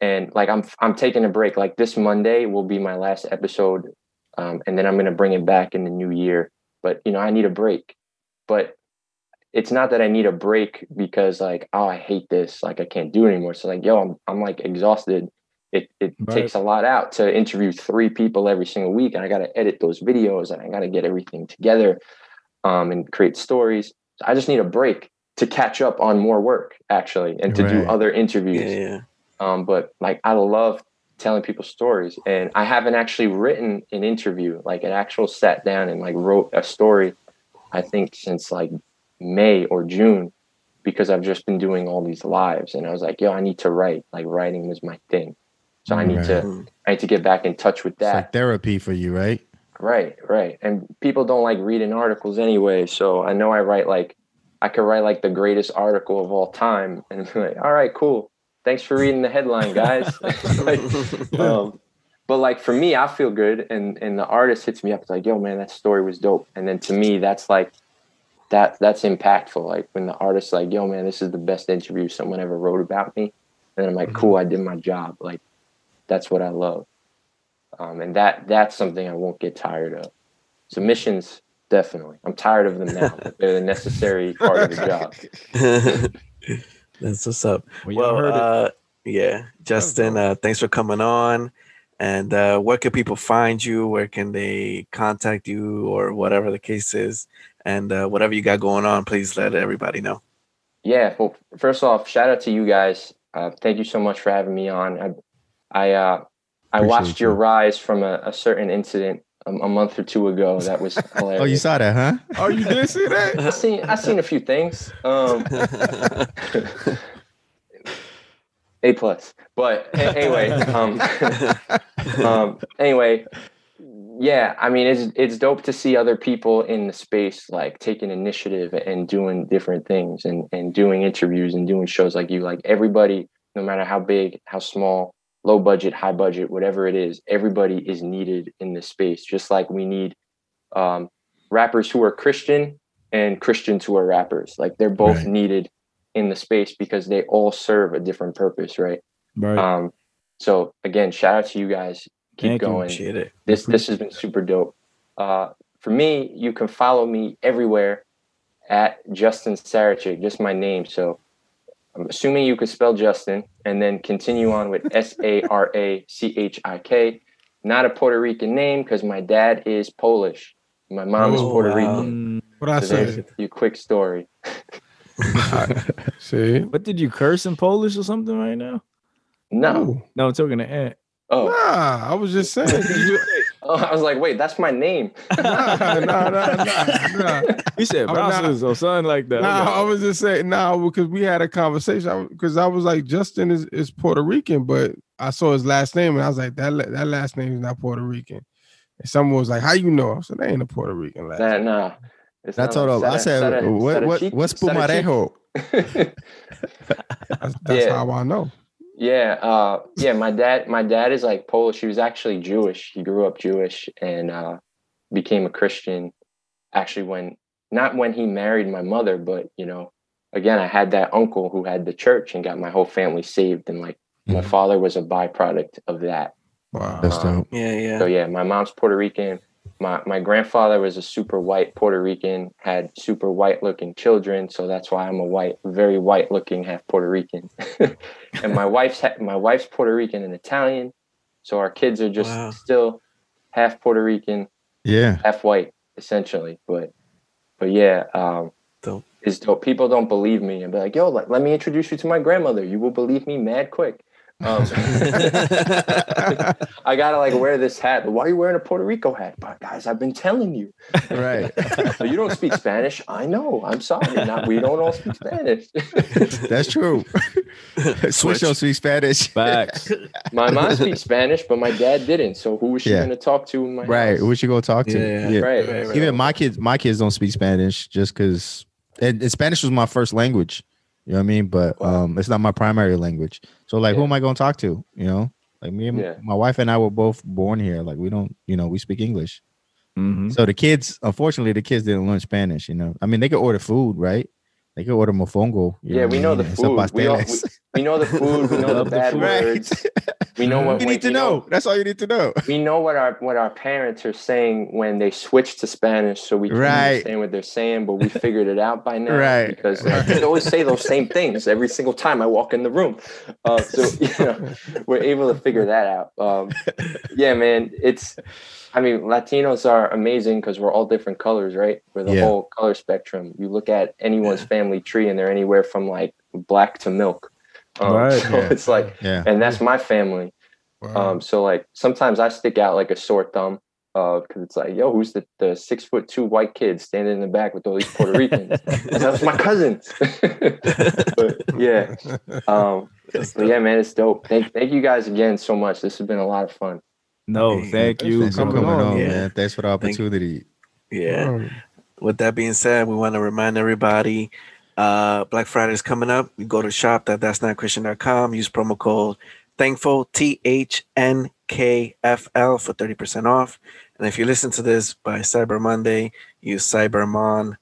and like I'm I'm taking a break. Like this Monday will be my last episode, um, and then I'm gonna bring it back in the new year. But you know, I need a break. But it's not that I need a break because like oh I hate this like I can't do it anymore. So like yo I'm I'm like exhausted. It it Right. takes a lot out to interview three people every single week, and I got to edit those videos and I got to get everything together, um, and create stories. So I just need a break to catch up on more work actually, and to do other interviews. Yeah, yeah. Um, but like I love telling people stories, and I haven't actually written an interview, like an actual sat down and like wrote a story. I think since like May or June, because I've just been doing all these lives, and I was like, yo, I need to write. Like writing was my thing, so I need Right. to. I need to get back in touch with It's that. like therapy for you, right? Right, right. And people don't like reading articles anyway. So I know I write like I could write like the greatest article of all time and be like, all right, cool. Thanks for reading the headline, guys. Like, um, but like for me, I feel good and and the artist hits me up, it's like, yo, man, that story was dope. And then to me, that's like that that's impactful. Like when the artist's like, yo, man, this is the best interview someone ever wrote about me. And I'm like, cool, I did my job. Like that's what I love. Um, and that that's something I won't get tired of. Submissions, definitely. I'm tired of them now. They're the necessary part of the job. That's what's up. Well, Well, heard it. uh, yeah, Justin, uh, thanks for coming on. And uh, where can people find you? Where can they contact you, or whatever the case is? And uh, whatever you got going on, please let everybody know. Yeah. Well, first off, shout out to you guys. Uh, thank you so much for having me on. I, I, uh, I Appreciate watched your you. rise from a, a certain incident a, a month or two ago. That was hilarious. Oh, you saw that, huh? Oh, you did see that? I seen I seen a few things. Um, a plus, but anyway. Um, um, anyway, yeah, I mean, it's it's dope to see other people in the space like taking initiative and doing different things and and doing interviews and doing shows like you. Like everybody, no matter how big, how small, low budget, high budget, whatever it is, everybody is needed in this space. Just like we need um, rappers who are Christian and Christians who are rappers. Like they're both Right. needed in the space because they all serve a different purpose, right? right. Um, so again, shout out to you guys. Keep Thank you. going. Appreciate it. This this has been super dope. Uh, for me, you can follow me everywhere at Justin Sarachik, just my name. So I'm assuming you could spell Justin and then continue on with S A R A C H I K. Not a Puerto Rican name because my dad is Polish. My mom is Oh, Puerto wow. Rican. What I So there's said. your quick story. See? what did you curse in Polish or something right now? No. Ooh. No, I'm talking to Ant. Oh, Nah, I was just saying. you- oh, I was like, wait, that's my name. nah, nah, nah, nah, nah. You said I'm not- Brussels or something like that. Nah, I was just saying, nah, because we had a conversation. Because I was like, Justin is, is Puerto Rican, but I saw his last name and I was like, that that last name is not Puerto Rican. And someone was like, how you know? I said, that ain't a Puerto Rican last name. Nah. It's That's not all. like I said, Sara- what, what, what's Pumarejo? That's, that's Yeah. how I know. Yeah, uh, yeah. My dad, my dad is like Polish. He was actually Jewish. He grew up Jewish and uh, became a Christian. Actually, when not when he married my mother, but you know, again, I had that uncle who had the church and got my whole family saved. And like my Mhm. father was a byproduct of that. Wow. That's Um, dope. Yeah, yeah. So yeah, my mom's Puerto Rican. My my grandfather was a super white Puerto Rican, had super white looking children, so that's why I'm a white, very white looking half Puerto Rican. and my wife's ha- my wife's Puerto Rican and Italian, so our kids are just Wow. still half Puerto Rican, Yeah. half white, essentially. But but yeah, um, Dope. it's dope. People don't believe me and be like, "Yo, let, let me introduce you to my grandmother. You will believe me mad quick." Um, I gotta like wear this hat. But why are you wearing a Puerto Rico hat? But guys, I've been telling you. Right. But you don't speak Spanish. I know. I'm sorry. Not we don't all speak Spanish. That's true. Switch don't speak Spanish. Facts. my mom speaks Spanish, but my dad didn't. So who was she Yeah. gonna talk to in my Right. house? Who should go talk to? Yeah. Right. Right, right. Even my kids, my kids don't speak Spanish just because and, and Spanish was my first language. You know what I mean? But Wow. um, it's not my primary language. So like, who am I going to talk to? You know, like me and Yeah. my wife and I were both born here. Like we don't, you know, we speak English. Mhm. So the kids, unfortunately, the kids didn't learn Spanish. You know, I mean, they could order food, right? They could order mofongo. Yeah, we know the food. We all-. We know the food. We know the bad food. words. We know what you we need to know. That's all you need to know. we know what our what our parents are saying when they switch to Spanish, so we can Right. understand what they're saying. But we figured it out by now, Right. Because they always say those same things every single time I walk in the room. Uh, so you know, we're able to figure that out. Um, yeah, man, it's. I mean, Latinos are amazing because we're all different colors, right? We're the Yeah. whole color spectrum. You look at anyone's family tree, and they're anywhere from like black to milk. Um, Right. So Yeah. it's like, Yeah. and that's my family. Wow. Um, so like sometimes I stick out like a sore thumb, uh, because it's like, yo, who's the, the six foot two white kid standing in the back with all these Puerto Ricans? That's my cousins. but yeah, um, but yeah, man, it's dope. Thank thank you guys again so much. This has been a lot of fun. No, Hey, thank you. Thanks for coming coming on, on, yeah. man. Thanks for the Thank- opportunity. yeah. Um, With that being said, we want to remind everybody uh, Black Friday is coming up. You go to shop that that's not Christian.com. Use promo code thankful T H N K F L for 30% off. And if you listen to this by Cyber Monday, use Cybermon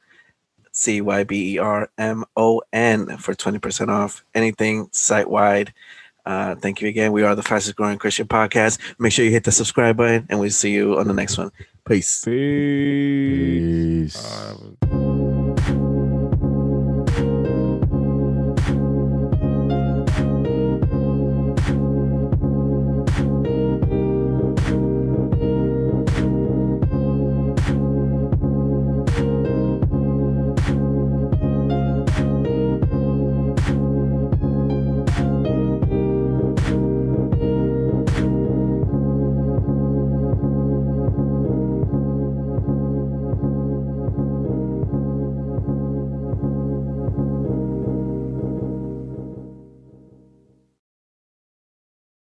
C Y B E R M O N for 20% off anything site wide. Uh, thank you again. We are the fastest growing Christian podcast. Make sure you hit the subscribe button, and we'll see you on the next one. Peace. Peace. Peace. uh,